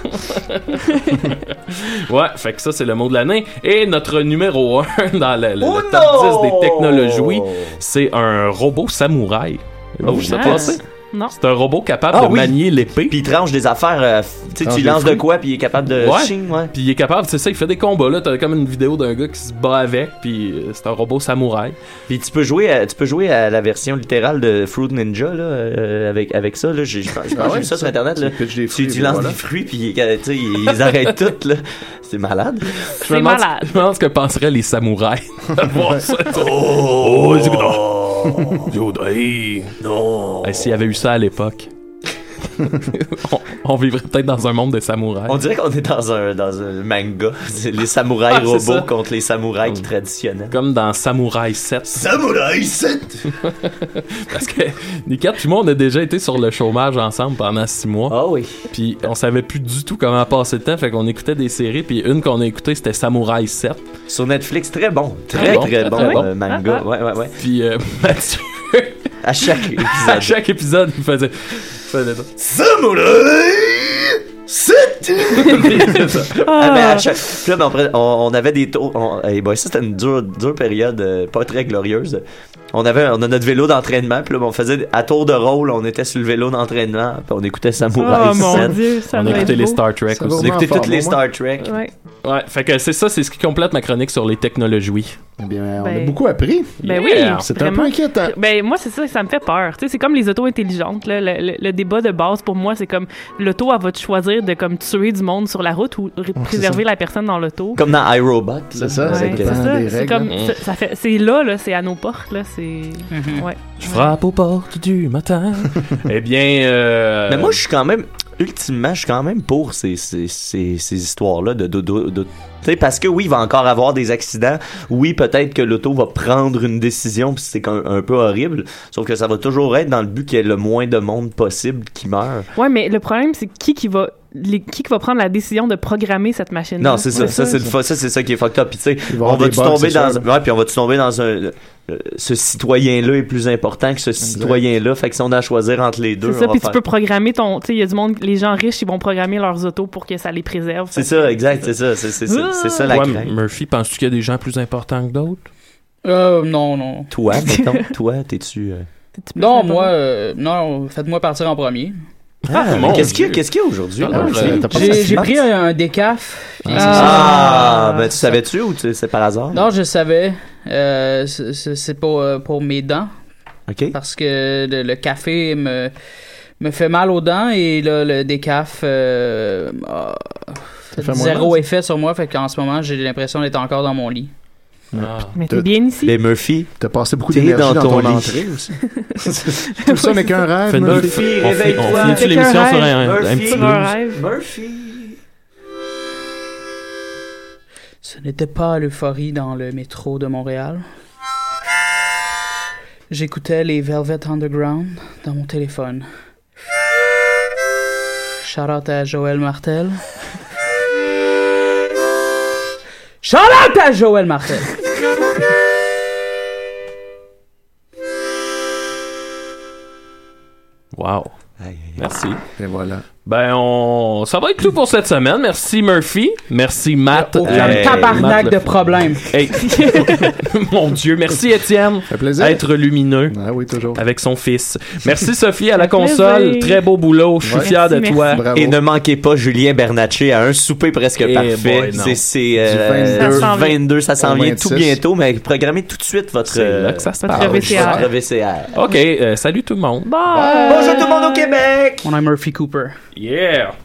ouais, fait que ça, c'est le mot de l'année. Et notre numéro 1 dans le, le- le top 10 des technologies, c'est un robot samouraï. Oh, Vous savez ah. pas ça? Non. C'est un robot capable Ah de oui. manier l'épée. Puis il tranche des affaires. euh, tu sais, tu lances de quoi, puis il est capable de. Ouais. Ching, ouais. Puis il est capable, c'est ça, il fait des combats là. T'as comme une vidéo d'un gars qui se bat avec, puis euh, c'est un robot samouraï. Puis tu peux jouer, à, tu peux jouer à la version littérale de Fruit Ninja là, euh, avec avec ça là. J'ai Ah j'ai ouais, vu ça sur internet là. Tu lances voilà. des fruits puis ils, ils arrêtent tout là. C'est malade. C'est malade. Je me demande ce que penseraient les samouraïs de voir ça. Oh, c'est Non. S'il y avait eu ça à l'époque, on, on vivrait peut-être dans un monde de samouraïs. On dirait qu'on est dans un dans un manga. Les samouraïs Ah, robots contre les samouraïs traditionnels. Comme dans Samouraï 7. Samouraï 7 Parce que Nikat puis moi, on a déjà été sur le chômage ensemble pendant six mois. Ah oui. Puis on savait plus du tout comment passer le temps. Fait qu'on écoutait des séries. Puis une qu'on a écoutée, c'était Samouraï 7. Sur Netflix, très bon. Très, Ah bon? très bon, Très bon. euh, manga. Ah, Ouais, ouais, ouais. Puis euh, Mathieu, À chaque épisode. à chaque épisode, il faisait. Samouraï 7 C'est ça. Ah, ben, à chaque... Puis là, ben, on, on- avait des tours. On... Hey, boy, ça, c'était une dure, dure période, euh, pas très glorieuse. On avait on a notre vélo d'entraînement, puis là, ben, on faisait à tour de rôle, on était sur le vélo d'entraînement, puis on écoutait Samouraï Oh mon 7. dieu, ça On écoutait les. Star Trek aussi. On écoutait toutes les. Star Trek. Ouais. Ouais, fait que c'est ça, c'est ce qui complète ma chronique sur les technologies. Eh bien, on a Ben- beaucoup appris. Ben Yeah. oui, C'est un peu inquiétant. Ben moi c'est ça, ça me fait peur. Tu sais, c'est comme les autos intelligentes. Là. Le, le- le débat de base pour moi, c'est comme l'auto, elle va te choisir de comme tuer du monde sur la route ou ré- préserver la personne dans l'auto. Comme dans iRobot. C'est ça, Ouais, c'est euh, c'est ça. des C'est comme hein. ça, ça fait, c'est là, là, c'est à nos portes là. C'est Mhm. ouais. Je frappe aux portes du matin. eh bien, euh, Mais moi, je suis quand même, ultimement, je suis quand même pour ces, ces, ces, ces histoires-là de, de, de, de- sais, parce que oui, il va encore avoir des accidents. Oui, peut-être que l'auto va prendre une décision, puis c'est un, un peu horrible. Sauf que ça va toujours être dans le but qu'il y ait le moins de monde possible qui meurt. Ouais, mais le problème, c'est qui qui va les- qui qui va prendre la décision de programmer cette machine Non, c'est ça. Ça, ça, c'est ça qui est fucked up. Puis, tu sais, Il va y on va tu tomber dans, sûr. ouais, puis on va tu tomber dans un, euh, ce citoyen-là est plus important que ce citoyen-là? Fait que si on a à choisir entre les deux, C'est ça, puis faire- tu peux programmer ton. Tu sais, il y a du monde, les gens riches, ils vont programmer leurs autos pour que ça les préserve. C'est ça, exact, c'est ça, c'est c'est ça, c'est ça la Ouais, crainte. Murphy, penses-tu qu'il y a des gens plus importants que d'autres? Euh, non, non. Toi, mettons, toi, t'es-tu. euh, Non, moi, euh, non, faites-moi partir en premier. Ah, mais mon qu'est-ce qu'il y a, Dieu. qu'est-ce qu'il y a aujourd'hui? Ah, J'ai pris un, un décaf. puis- Ah, ben tu savais-tu ou tu- c'est par hasard? Non, je savais. Euh, c'est- pour, euh, pour mes dents. Ok. Parce que le, le café me, me fait mal aux dents et là, le décaf euh, Ça fait zéro effet sur moi. Fait qu'en ce moment, j'ai l'impression d'être encore dans mon lit. Mais t'es bien ici? Mais Murphy, T'as passé beaucoup d'énergie dans dans, ton ton, lit. entrée aussi. Tout ça n'est qu'un rêve. Fais-nous- Murphy. réveille-toi. On Fait l'émission qu'un sur un, Murphy. petit un rêve. Murphy. Ce n'était pas l'euphorie dans le métro de Montréal. J'écoutais les Velvet Underground dans mon téléphone. Shout out à Joël Martel. Shout out à Joël Martel. Wow. Merci. Et voilà. Ben, on... ça va être tout pour cette semaine. Merci Murphy. Merci Matt. Aucun Euh, tabarnak Matt de problème. Hey. Mon Dieu. Merci Étienne. fait plaisir. Être lumineux. Ah oui, toujours. Avec son fils. Merci Sophie à la Ça console. plaisir. Très beau boulot. Je suis Ouais. fier de Merci, toi. Bravo. Et ne manquez pas Julien Bernatchez à un souper presque Eh parfait. c'est euh, 22. du Ça s'en vient. 22, ça s'en Au vient tout 26. bientôt, mais programmez tout de suite votre, C'est là que ça se Votre passe. VCR. OK. euh, salut tout le monde. Bye. Bonjour tout le monde au Québec! On a Murphy Cooper. Yeah.